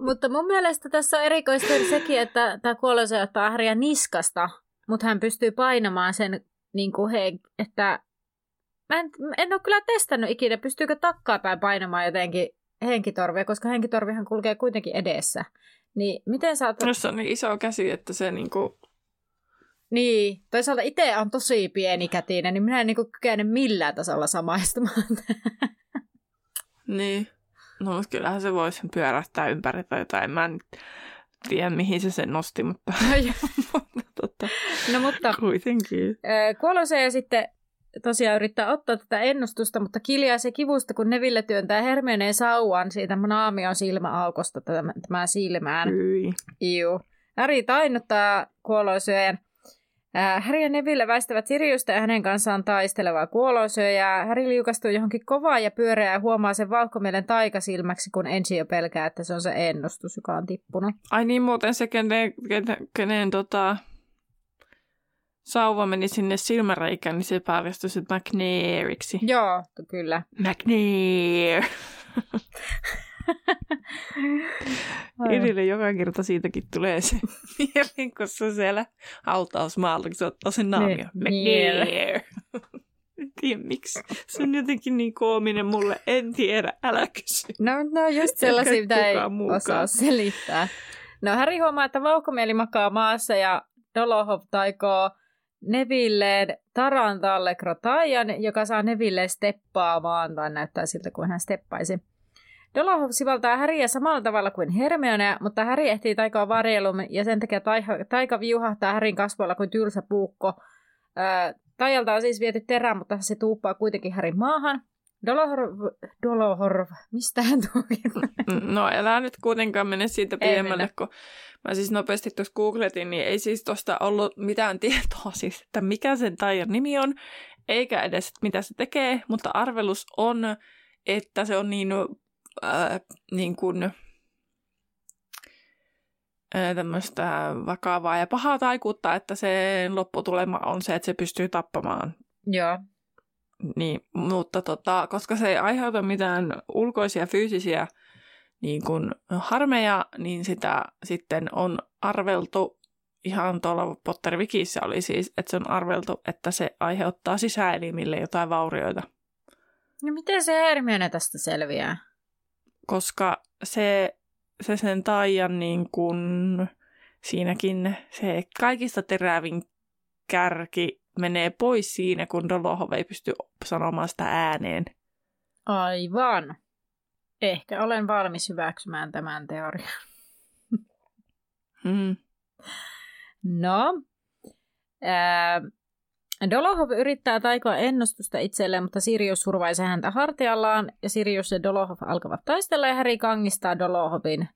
Mutta mun mielestä tässä on erikoista sekin, että tämä kuolose ottaa Harrya niskasta, mutta hän pystyy painamaan sen, niin kuin he, että mä en, en ole kyllä testannut ikinä, pystyykö takkaa painamaan jotenkin henkitorvia, koska henkitorvihan kulkee kuitenkin edessä. Niin miten sä oot... Jos on niin iso käsi, että se niinku... Niin, toisaalta itse on tosi pieni kätinen, niin minä en niinku kykene millään tasolla samaistumaan. niin. No, mutta kyllähän se voisi pyörähtää ympäri tai jotain. Mä en tiedä, mihin se sen nosti, mutta, mutta, totta, no, mutta kuitenkin. Kuolose ja sitten tosiaan yrittää ottaa tätä ennustusta, mutta kiljaa se kivusta, kun Neville työntää Hermioneen sauan siitä naamion silmäaukosta tämän silmään. Hyi. Iu. Harry tainuttaa kuolosyöjän Äh, Harry ja Neville väistävät Siriusta ja hänen kanssaan taistelevaa kuolosyöjää. Harry liukastuu johonkin kovaa ja pyöreää ja huomaa sen valkomielen taikasilmäksi, kun ensi jo pelkää, että se on se ennustus, joka on tippunut. Ai niin, muuten se, kenen, kenen, kenen tota, sauva meni sinne silmäreikään, niin se paljastui sitten McNairiksi. Joo, kyllä. McNair. Irille joka kerta siitäkin tulee se mieleen, kun se siellä hautausmaalla, kun se ottaa sen naamia. McNair. En tiedä miksi. Se on jotenkin niin koominen mulle. En tiedä, älä kysy. No, no just sellaisia, mitä ei muukaan. osaa selittää. No Häri huomaa, että vauhkomieli makaa maassa ja Dolohov taikoo Nevilleen Tarantalle Krotajan, joka saa Neville steppaamaan, tai näyttää siltä kuin hän steppaisi. Dolohov sivaltaa Häriä samalla tavalla kuin Hermione, mutta Häri ehtii taikaa varjelun ja sen takia taika, taika viuhahtaa Härin kasvoilla kuin tylsä puukko. Ää, Taijalta on siis viety terää, mutta se tuuppaa kuitenkin Härin maahan. Dolohorv, Dolohorv, mistä hän tuli? Mm, no älä nyt kuitenkaan mene siitä pidemmälle, kun mä siis nopeasti tuossa googletin, niin ei siis tuosta ollut mitään tietoa siis, että mikä sen taian nimi on, eikä edes mitä se tekee, mutta arvelus on, että se on niin äh, niin kuin, tämmöistä vakavaa ja pahaa taikuutta, että sen lopputulema on se, että se pystyy tappamaan. Joo. Niin, mutta tota, koska se ei aiheuta mitään ulkoisia fyysisiä niin kuin harmeja, niin sitä sitten on arveltu, ihan tuolla Pottervikissä oli siis, että se on arveltu, että se aiheuttaa sisäelimille jotain vaurioita. No miten se Hermione tästä selviää? Koska se se sen taian niin kuin, siinäkin se kaikista terävin kärki menee pois siinä, kun Dolohov ei pysty sanomaan sitä ääneen. Aivan. Ehkä olen valmis hyväksymään tämän teorian. Hmm. No, ää, Dolohov yrittää taikoa ennustusta itselleen, mutta Sirius survaisee häntä hartiallaan, ja Sirius ja Dolohov alkavat taistella, ja Harry kangistaa Dolohovin.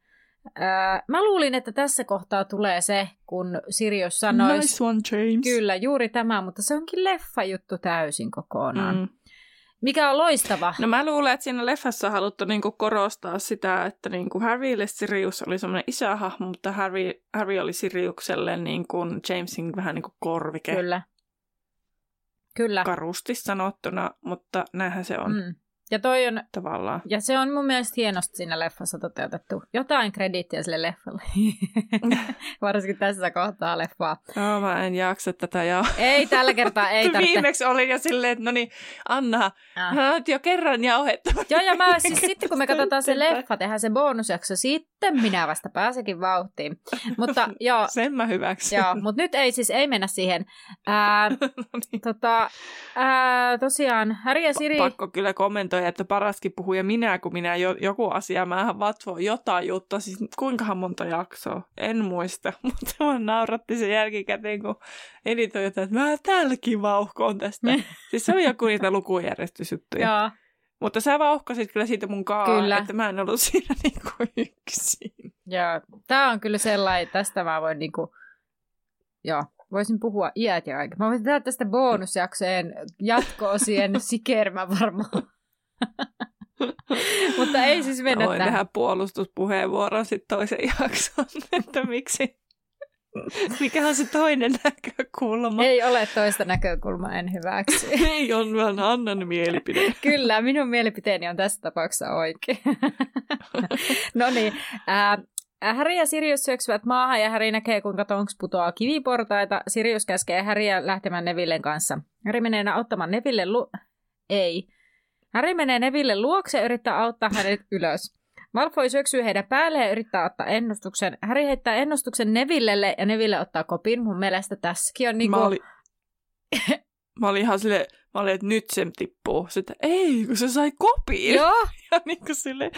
Ää, mä luulin, että tässä kohtaa tulee se, kun Sirius sanoisi... Nice one, James. Kyllä, juuri tämä, mutta se onkin leffa-juttu täysin kokonaan. Mm. Mikä on loistava. No mä luulen, että siinä leffassa on haluttu niinku korostaa sitä, että niinku Harrylle Sirius oli semmoinen isähahmo, mutta Harry, Harry oli Siriukselle niinku Jamesin vähän niin kuin korvike. Kyllä. Kyllä. Karusti sanottuna, mutta näinhän se on. Mm. Ja toi on, tavallaan. Ja se on mun mielestä hienosti siinä leffassa toteutettu. Jotain krediittiä sille leffalle. Varsinkin tässä kohtaa leffaa. Joo, mä en jaksa tätä jo. Ei tällä kertaa, ei tarvitse. Viimeksi oli jo silleen, että no niin, Anna, ah. mä oot jo kerran jauhettu. Joo, ja mä siis sitten kun me katsotaan se leffa, tehdään se bonusjakso, sitten minä vasta pääsekin vauhtiin. Mutta joo. Sen mä hyväksyn. Joo, mutta nyt ei siis, ei mennä siihen. Ää, no niin. tota, ää, tosiaan, Harry ja Siri... Pakko kyllä kommentoida kertoi, että paraskin puhuja minä, kun minä jo, joku asia, mä vatvoin jotain juttua, siis kuinkahan monta jaksoa, en muista, mutta mä nauratti sen jälkikäteen, kun editoin jotain, että mä täälläkin vauhkoon tästä. siis se on joku niitä lukujärjestysjuttuja. Joo. Mutta sä vauhkasit kyllä siitä mun kaa, kyllä. että mä en ollut siinä niinku yksin. Joo, tää on kyllä sellainen, tästä mä voin niinku, joo, voisin puhua iät ja aika. Mä voisin tehdä tästä bonusjaksojen jatko-osien sikermä varmaan. Mutta ei siis mennä Voin tähän. tehdä puolustuspuheenvuoron sitten toisen jakson, että miksi mikä on se toinen näkökulma? Ei ole toista näkökulmaa, en hyväksy. Ei on vaan Annan mielipide. Kyllä, minun mielipiteeni on tässä tapauksessa oikein. no niin, äh, Häri ja Sirius syöksyvät maahan ja Häri näkee, kuinka Tonks putoaa kiviportaita. Sirius käskee Häriä lähtemään Nevillen kanssa. Häri menee ottamaan Neville lu... Ei. Harry menee Neville luokse ja yrittää auttaa hänet ylös. Malfoy syöksyy heidän päälle ja yrittää ottaa ennustuksen. Harry heittää ennustuksen Nevillelle ja Neville ottaa kopin. Mun mielestä tässäkin on niinku... Mä olin, mä olin ihan silleen, mä olin, että nyt se tippuu. Sitten ei, kun se sai kopin. Joo. Ja niinku sille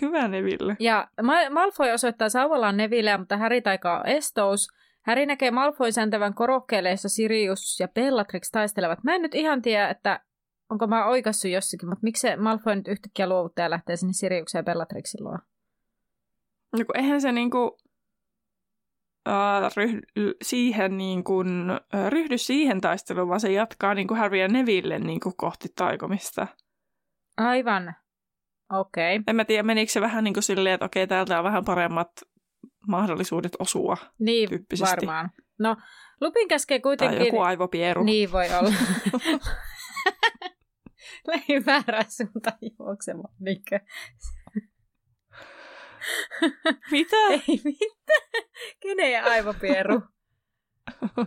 hyvä Neville. Ja Malfoy osoittaa sauvallaan Neville, mutta Harry taikaa estous. Harry näkee Malfoy säntävän korokkeelle, jossa Sirius ja Bellatrix taistelevat. Mä en nyt ihan tiedä, että onko mä oikassu jossakin, mutta miksi se Malfoy nyt yhtäkkiä luovuttaa ja lähtee sinne Siriuksen ja Bellatrixin luo? No kun eihän se niinku uh, ryhdy siihen niin kuin, uh, ryhdy siihen taisteluun, vaan se jatkaa niin kuin Harry ja Neville niin kuin kohti taikomista. Aivan. Okei. Okay. En mä tiedä, menikö se vähän niin kuin silleen, että okei, täältä on vähän paremmat mahdollisuudet osua. Niin, varmaan. No, Lupin käskee kuitenkin... Tai joku aivopieru. Niin voi olla. lähdin väärään suuntaan juoksemaan. Niinkö? Mitä? Ei mitään. Kenen aivopieru?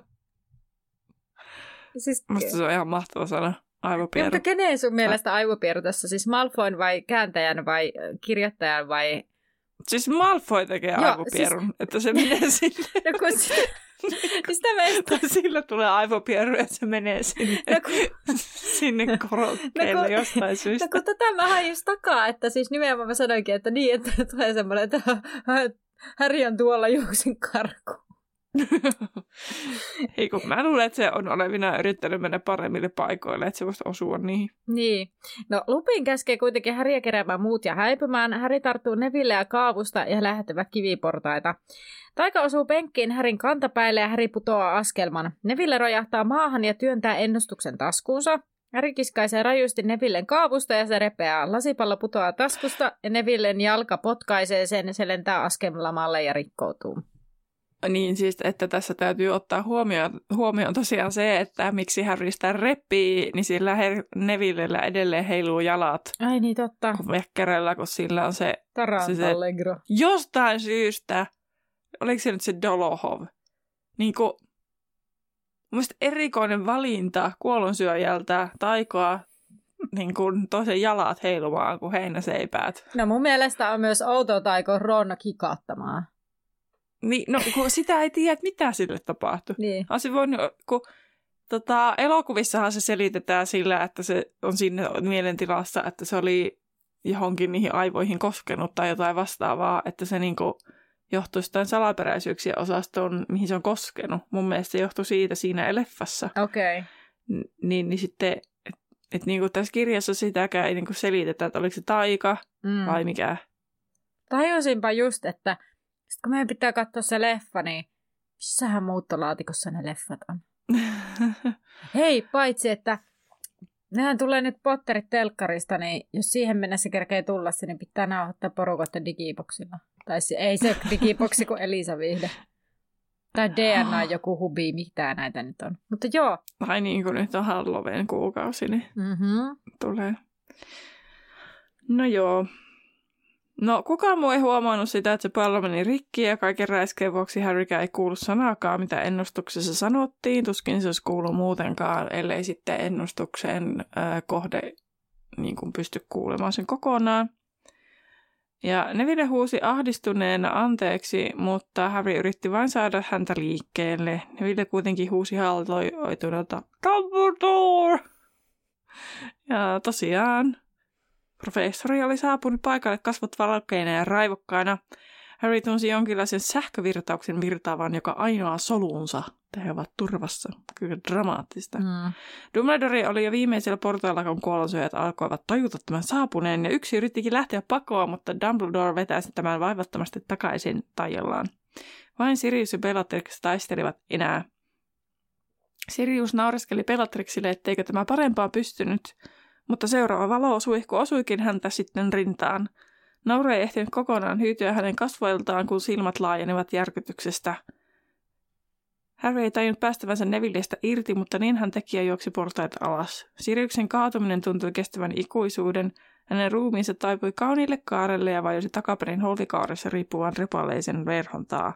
siis... Musta se on ihan mahtava sana. Aivopieru. Mutta kenen sun mielestä aivopieru tässä? Siis Malfoyn vai kääntäjän vai kirjoittajan vai... Siis Malfoy tekee Joo, aivopierun, siis... että se menee sinne. No kun se... Sitä meistä. Sillä tulee aivopieru ja se menee sinne, no, kun... sinne korokkeelle no, kun... jostain syystä. No kun tätä mä hain just takaa, että siis nimenomaan mä sanoinkin, että niin, että tulee semmoinen, että Häri on tuolla juoksin karku. Ei kun mä luulen, että se on olevina yrittänyt mennä paremmille paikoille, että se voisi osua niihin. Niin. No Lupin käskee kuitenkin Häriä keräämään muut ja häipymään. Häri tarttuu Neville ja kaavusta ja lähettävät kiviportaita. Taika osuu penkkiin Härin kantapäille ja Häri putoaa askelman. Neville rojahtaa maahan ja työntää ennustuksen taskuunsa. Häri kiskaisee rajusti Nevillen kaavusta ja se repeää. Lasipallo putoaa taskusta ja Nevillen jalka potkaisee sen, se lentää askelmamalle ja rikkoutuu. Niin siis, että tässä täytyy ottaa huomioon, huomioon tosiaan se, että miksi Harry sitä reppii, niin sillä Her- Nevillellä edelleen heiluu jalat. Ai niin, totta. Vekkerellä, kun sillä on se... se, se Jostain syystä, oliko se nyt se Dolohov? Niin kuin, mun erikoinen valinta kuolonsyöjältä taikoa niin kuin, toisen jalat heilumaan kuin heinäseipäät. No mun mielestä on myös outoa taiko Ron kikattamaan. Niin, no kun sitä ei tiedä, että mitä sille tapahtui. Niin. Olisi voinut, kun tota, elokuvissahan se selitetään sillä, että se on siinä mielentilassa, että se oli johonkin niihin aivoihin koskenut tai jotain vastaavaa, että se niinku johtuisi jotain salaperäisyyksiä osastoon, mihin se on koskenut. Mun mielestä se johtui siitä siinä leffassa. Okei. Okay. N- niin, niin sitten, että et niinku tässä kirjassa sitäkään ei niinku selitetä, että oliko se taika mm. vai mikä. Tajusinpa just, että sit kun meidän pitää katsoa se leffa, niin missähän muuttolaatikossa ne leffat on? Hei, paitsi että nehän tulee nyt Potterit telkkarista, niin jos siihen mennessä kerkee tulla se, niin pitää nauhoittaa porukotta digiboksilla. Tai se, ei se digiboksi kuin Elisa Vihde. Tai DNA joku hubi, mitä näitä nyt on. Mutta joo. Ai niin, kun nyt on Halloween kuukausi, niin mm-hmm. tulee. No joo. No, kukaan muu ei huomannut sitä, että se pallo meni rikki ja kaiken räiskeen vuoksi Harrykään ei kuulu sanaakaan, mitä ennustuksessa sanottiin. Tuskin se olisi kuullut muutenkaan, ellei sitten ennustuksen äh, kohde niin kuin pysty kuulemaan sen kokonaan. Ja Neville huusi ahdistuneena anteeksi, mutta Harry yritti vain saada häntä liikkeelle. Neville kuitenkin huusi haltoituneelta Dumbledore! Ja tosiaan, professori oli saapunut paikalle kasvot valkeina ja raivokkaina. Harry tunsi jonkinlaisen sähkövirtauksen virtaavan joka ainoa soluunsa he ovat turvassa. Kyllä dramaattista. Mm. Dumbledore oli jo viimeisellä portailla, kun kuolonsyöjät alkoivat tajuta tämän saapuneen, ja yksi yrittikin lähteä pakoon, mutta Dumbledore vetäisi tämän vaivattomasti takaisin tajallaan. Vain Sirius ja Bellatrix taistelivat enää. Sirius naureskeli Bellatrixille, etteikö tämä parempaa pystynyt, mutta seuraava valosuihku osuikin häntä sitten rintaan. Naure ei ehtinyt kokonaan hyytyä hänen kasvoiltaan, kun silmät laajenivat järkytyksestä – Harry ei tajunnut päästävänsä Nevillestä irti, mutta niin hän teki ja juoksi portaita alas. Siriuksen kaatuminen tuntui kestävän ikuisuuden. Hänen ruumiinsa taipui kauniille kaarelle ja vajosi takaperin holtikaaressa riippuvan repaleisen verhon taa.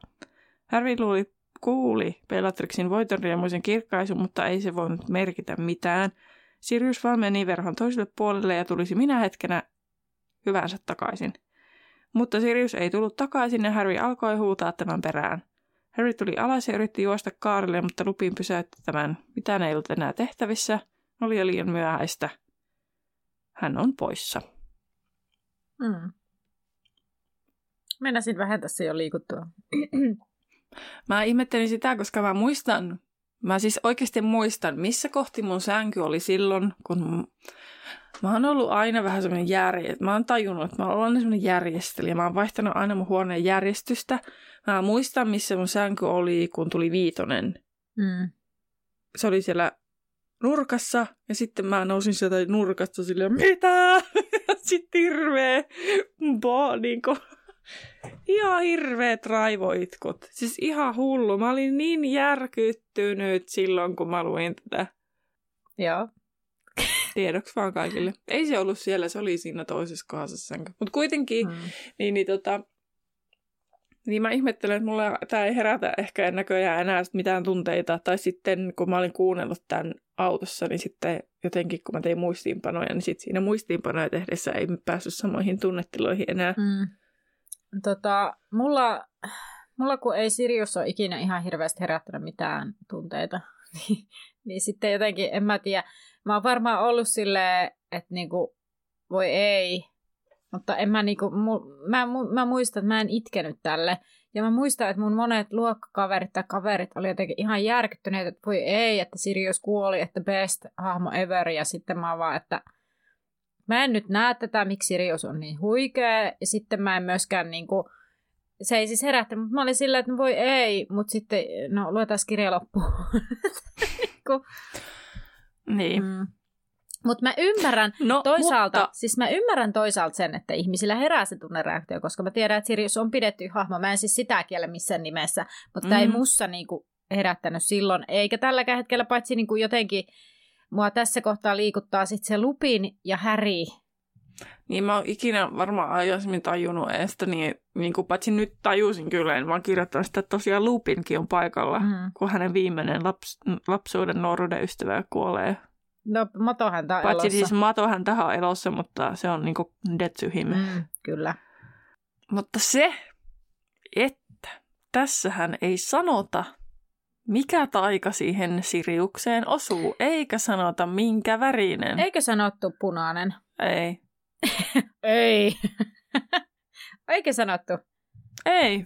Harry luuli, kuuli Bellatrixin voitonriemuisen kirkkaisun, mutta ei se voinut merkitä mitään. Sirius vaan meni verhon toiselle puolelle ja tulisi minä hetkenä hyvänsä takaisin. Mutta Sirius ei tullut takaisin ja Harry alkoi huutaa tämän perään. Harry tuli alas ja yritti juosta kaarelle, mutta Lupin pysäytti tämän. Mitään ei ollut enää tehtävissä. Oli jo liian myöhäistä. Hän on poissa. Mm. Mennäisin vähän tässä jo liikuttua. mä ihmettelin sitä, koska mä muistan, mä siis oikeasti muistan, missä kohti mun sänky oli silloin, kun Mä oon ollut aina vähän semmoinen järjestö. Mä oon tajunnut, että mä oon semmoinen järjestelijä. Mä oon vaihtanut aina mun huoneen järjestystä. Mä muistan, missä mun sänky oli, kun tuli viitonen. Mm. Se oli siellä nurkassa, ja sitten mä nousin sieltä nurkasta silleen, mitä? sitten hirveä, bo, niin kuin, ihan hirveät raivoitkut. Siis ihan hullu. Mä olin niin järkyttynyt silloin, kun mä luin tätä. Joo. Tiedoksi vaan kaikille. Ei se ollut siellä, se oli siinä toisessa kohdassa. Mutta kuitenkin, mm. niin, niin tota, niin mä ihmettelen, että mulla tämä ei herätä ehkä näköjään enää mitään tunteita. Tai sitten kun mä olin kuunnellut tämän autossa, niin sitten jotenkin kun mä tein muistiinpanoja, niin sitten siinä muistiinpanoja tehdessä ei päässyt samoihin tunnetiloihin enää. Mm. Tota, mulla, mulla kun ei Sirius ole ikinä ihan hirveästi herättänyt mitään tunteita, niin, niin sitten jotenkin, en mä tiedä, mä oon varmaan ollut silleen, että niinku, voi ei, mutta en mä, niinku, mu, mä, mu, mä muistan, että mä en itkenyt tälle. Ja mä muistan, että mun monet luokkakaverit tai kaverit oli jotenkin ihan järkyttyneet, että voi ei, että Sirius kuoli, että best hahmo ever. Ja sitten mä vaan, että mä en nyt näe tätä, miksi Sirius on niin huikea. Ja sitten mä en myöskään niinku, se ei siis herättänyt, mutta mä olin silleen, että no voi ei, mutta sitten, no luetaan kirja loppuun. Niinku. niin. Mm. Mutta mä ymmärrän no, toisaalta, mutta... siis mä ymmärrän toisaalta sen, että ihmisillä herää se tunnereaktio, koska mä tiedän, että Sirius on pidetty hahmo. Mä en siis sitä kiele missään nimessä, mutta mm. tämä ei mussa niinku herättänyt silloin, eikä tälläkään hetkellä paitsi niinku jotenkin mua tässä kohtaa liikuttaa sit se Lupin ja Häri. Niin mä oon ikinä varmaan aikaisemmin tajunnut estä, niin, niin kuin paitsi nyt tajusin kyllä, en vaan kirjoittanut sitä, että tosiaan Lupinkin on paikalla, mm. kun hänen viimeinen laps, lapsuuden nuoruuden ystävä kuolee No, Matohäntä on Paitsi elossa. siis Matohäntä on elossa, mutta se on niinku him. Mm, kyllä. Mutta se, että tässähän ei sanota, mikä taika siihen Siriukseen osuu, eikä sanota minkä värinen. Eikö sanottu punainen? Ei. Ei. Eikö sanottu? Ei.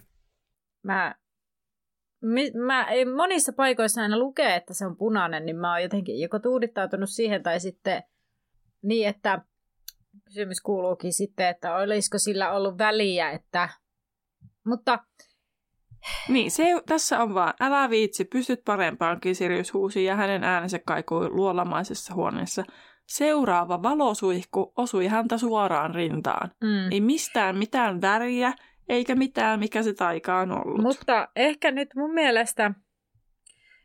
Mä, mi, mä, monissa paikoissa aina lukee, että se on punainen, niin mä oon jotenkin joko tuudittautunut siihen tai sitten niin, että kysymys kuuluukin sitten, että olisiko sillä ollut väliä, että... Mutta Niin, se, tässä on vaan, älä viitsi, pystyt parempaankin, Sirius huusi ja hänen äänensä kaikui luolamaisessa huoneessa. Seuraava valosuihku osui häntä suoraan rintaan. mm, Ei mistään mitään väriä, eikä mitään, mikä se taika on ollut. Mutta ehkä nyt mun mielestä,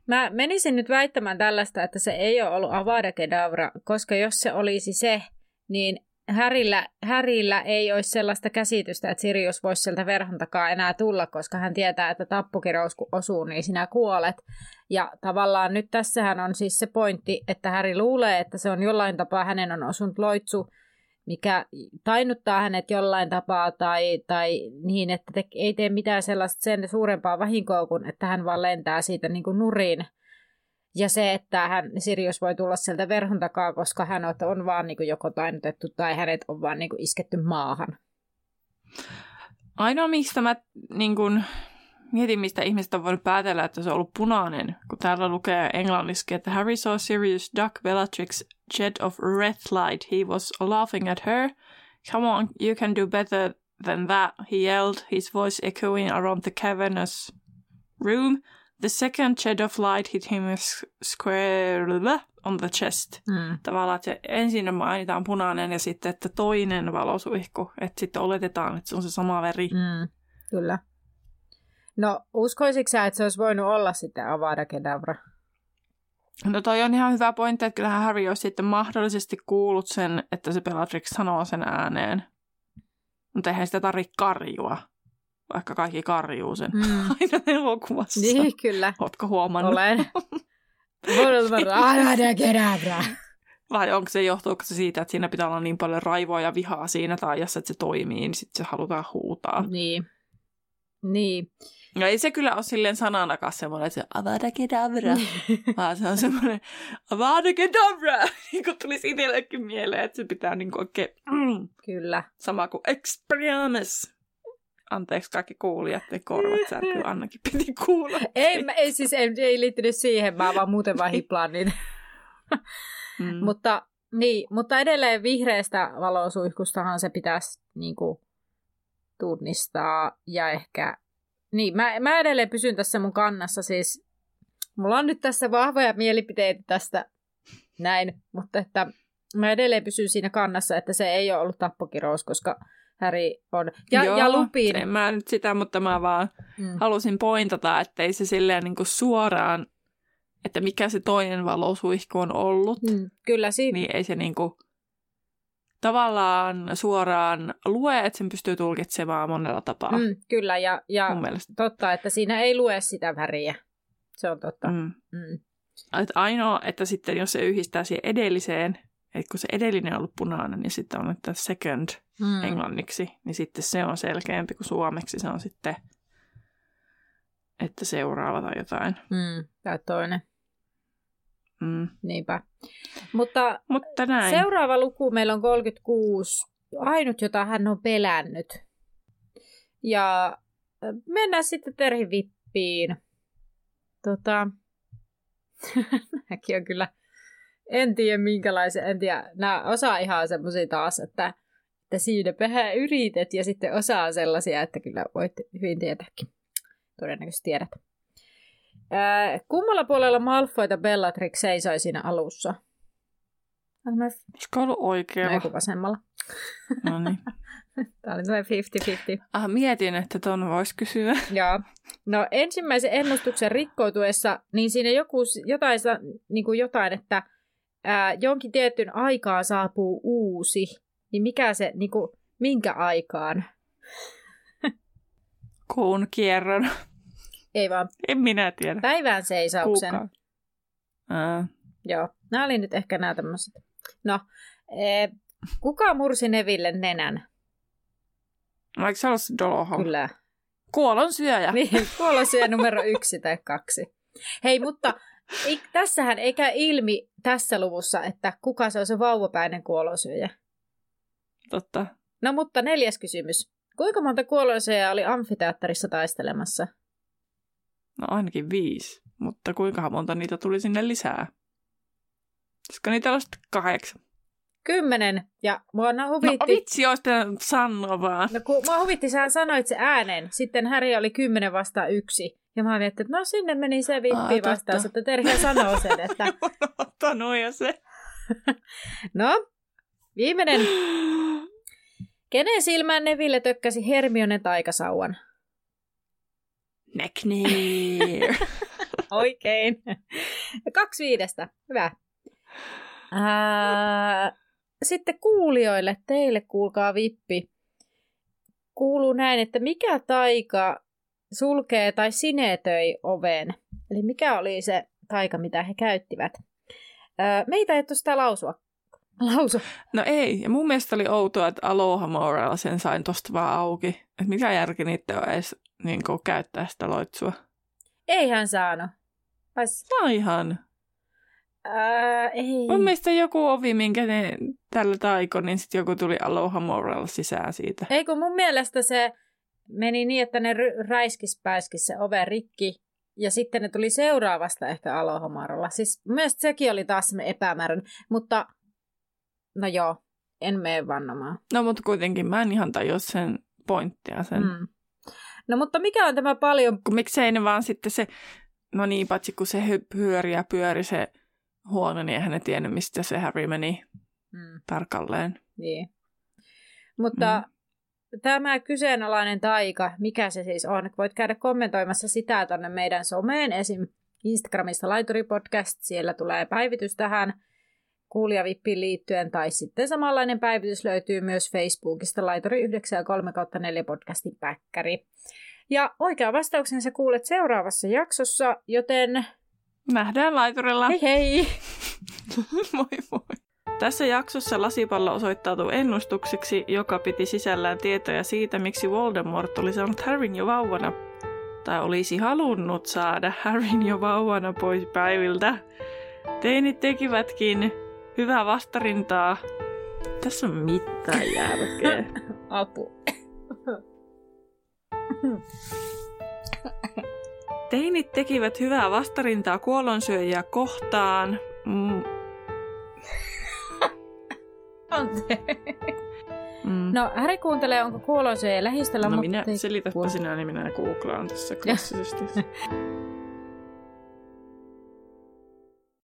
mä menisin nyt väittämään tällaista, että se ei ole ollut Avada Kedavra, koska jos se olisi se, niin Härillä, Härillä ei olisi sellaista käsitystä, että Sirius voisi sieltä verhon takaa enää tulla, koska hän tietää, että tappokirous kun osuu, niin sinä kuolet. Ja tavallaan nyt tässähän on siis se pointti, että Häri luulee, että se on jollain tapaa hänen on osunut loitsu, mikä tainuttaa hänet jollain tapaa tai, tai niin, että te, ei tee mitään sellaista sen suurempaa vahinkoa kuin, että hän vaan lentää siitä niin kuin nurin. Ja se, että hän, Sirius voi tulla sieltä verhon takaa, koska hän on, vaan niin kuin joko tainutettu tai hänet on vaan niin kuin isketty maahan. Ainoa, mistä mä niin kun, mietin, mistä ihmiset on voinut päätellä, että se on ollut punainen, kun täällä lukee englanniksi, että Harry saw Sirius duck Bellatrix jet of red light. He was laughing at her. Come on, you can do better than that, he yelled, his voice echoing around the cavernous room. The second jet of light hit him square on the chest. Mm. Tavallaan, että ensin mainitaan punainen ja sitten, että toinen valosuihku. Että sitten oletetaan, että se on se sama veri. Mm, kyllä. No, uskoisitko sä, että se olisi voinut olla sitten Avada Kedavra? No toi on ihan hyvä pointti, että kyllähän Harry olisi sitten mahdollisesti kuullut sen, että se Bellatrix sanoo sen ääneen. Mutta eihän sitä tarvitse karjua, vaikka kaikki karjuu sen Mm. aina elokuvassa. Niin, kyllä. Ootko huomannut? Olen. Vai onko se, johtuuko se siitä, että siinä pitää olla niin paljon raivoa ja vihaa siinä taajassa, että se toimii, niin sitten se halutaan huutaa. Niin. Niin. No ei se kyllä ole silleen sananakaan semmoinen, että se avada kedavra, vaan se on semmoinen avada kedavra, niin kuin tulisi itsellekin mieleen, että se pitää niin kuin oikein mm, Kyllä. sama kuin Expelliarmus. Anteeksi kaikki kuulijat, ne korvat särkyy, Annakin piti kuulla. Ei, mä, ei siis ei, ei liittynyt siihen, mä vaan muuten vaan hiplaan niitä. Mm. mutta, niin, mutta edelleen vihreästä valosuihkustahan se pitäisi niin kuin, tunnistaa ja ehkä... Niin, mä, mä edelleen pysyn tässä mun kannassa siis. Mulla on nyt tässä vahvoja mielipiteitä tästä näin, mutta että mä edelleen pysyn siinä kannassa, että se ei ole ollut tappokirous, koska Harry on... Ja, Joo, ja Lupin... En mä nyt sitä, mutta mä vaan Mm. halusin pointata, että ei se silleen niin kuin suoraan, että mikä se toinen valosuihku on ollut. Mm, kyllä siinä... niin ei se niinku tavallaan suoraan lue, että sen pystyy tulkitsemaan monella tapaa. Mm, kyllä, ja, ja totta, että siinä ei lue sitä väriä. Se on totta. Mm. Mm. Ainoa, että sitten jos se yhdistää siihen edelliseen, että kun se edellinen on ollut punainen, niin sitten on että second Mm. englanniksi, niin sitten se on selkeämpi kuin suomeksi. Se on sitten, että seuraava tai jotain. Mm. Tai toinen. Mm. Niinpä. Mutta Mutta näin. seuraava luku meillä on 36. Ainut, jota hän on pelännyt. Ja mennään sitten Terhi Vippiin. Tota, nämäkin on kyllä, en tiedä minkälaisia, en tiedä, nämä osa ihan semmoisia taas, että, että siinä vähän yritet ja sitten osa on sellaisia, että kyllä voit hyvin tietääkin. Todennäköisesti tiedät. Ää, kummalla puolella Malfoyta Bellatrix seisoi siinä alussa? Olisiko ollut oikealla? joku vasemmalla? No niin. Tämä oli semmoinen 50-50. Ah, mietin, että ton voisi kysyä. Joo. No ensimmäisen ennustuksen rikkoutuessa, niin siinä joku, jotain, niin kuin jotain että ää, jonkin tietyn aikaan saapuu uusi. Niin mikä se, niin kuin, minkä aikaan? Kuun kierron. Ei vaan En minä tiedä. päivän seisauksen. Ää, Joo, nämä oli nyt ehkä nämä tämmöiset. No, ee, kuka mursi Neville nenän? Eikö se olisi Doloho? Kyllä. Kuolon syöjä. Niin, kuolosyö numero yksi tai kaksi. Hei, mutta ei, tässähän ei käy ilmi tässä luvussa, että kuka se on se vauvapäinen kuolosyöjä. Totta. No mutta neljäs kysymys. Kuinka monta kuolosyöjää oli amfiteatterissa taistelemassa? No ainakin viisi. Mutta kuinka monta niitä tuli sinne lisää? Koska niitä olisi kahdeksan. Kymmenen. Ja mua No huvitti... vitsi, olisi sanoa vaan. No kun mua huvitti, sä sanoit se äänen. Sitten Häri oli kymmenen vastaan yksi. Ja mä mietin, että no sinne meni se vippi vastaus, että Terhi sanoo sen, että Ottanut jo se. no, viimeinen. Kenen silmään Neville tökkäsi Hermione taikasauvan? McNair. Oikein. Kaksi viidestä. Hyvä. Ää, sitten kuulijoille, teille kuulkaa vippi. Kuuluu näin, että mikä taika sulkee tai sinetöi oven? Eli mikä oli se taika, mitä he käyttivät? Meitä ei sitä lausua. Lausu. No ei, ja mun mielestä oli outoa, että Aloha Morella sen sain tosta vaan auki. Että mikä järki niitä on edes niin kuin, käyttää sitä loitsua. Ei hän saanut. Vai... s- Aihan. Ää, ei. Mun mielestä joku ovi, minkä ne tällä taiko, niin sitten joku tuli Aloha Morella sisään siitä. Ei kun mun mielestä se meni niin, että ne räiskis pääskis se ove rikki. Ja sitten ne tuli seuraavasta ehkä Alohomarolla. Siis mielestä sekin oli taas semmoinen epämääräinen. Mutta no joo, en mene vannomaan. No mutta kuitenkin mä en ihan tajua sen pointtia sen. Mm. No mutta mikä on tämä paljon... Kun miksei ne vaan sitten se, no niin, paitsi kun se pyöri ja pyöri se huono, niin eihän ne tiennyt, mistä se Harry meni Mm, tarkalleen. niin. Mutta mm. Tämä kyseenalainen taika, mikä se siis on? Voit käydä kommentoimassa sitä tuonne meidän someen, esim. Instagramissa Laituri Podcast. Siellä tulee päivitys tähän kuulijavippiin liittyen, tai sitten samanlainen päivitys löytyy myös Facebookista Laituri 9 ja 3 4 podcastin päkkäri. Ja oikea vastauksen sä kuulet seuraavassa jaksossa, joten Nähdään laiturilla. hei hei! moi moi. Tässä jaksossa lasipallo osoittautui ennustukseksi, joka piti sisällään tietoja siitä, miksi Voldemort oli saanut Harryn jo vauvana, tai olisi halunnut saada Harryn jo vauvana pois päiviltä. Teinit tekivätkin hyvää vastarintaa. Tässä on mitään järkeä. Apu. Teinit tekivät hyvää vastarintaa kuolonsyöjiä kohtaan. Anteeksi. mm. No, Häri kuuntelee, onko kuolosyöjä lähistöllä, no mutta minä selitäpä sinä, niin minä googlaan tässä klassisesti.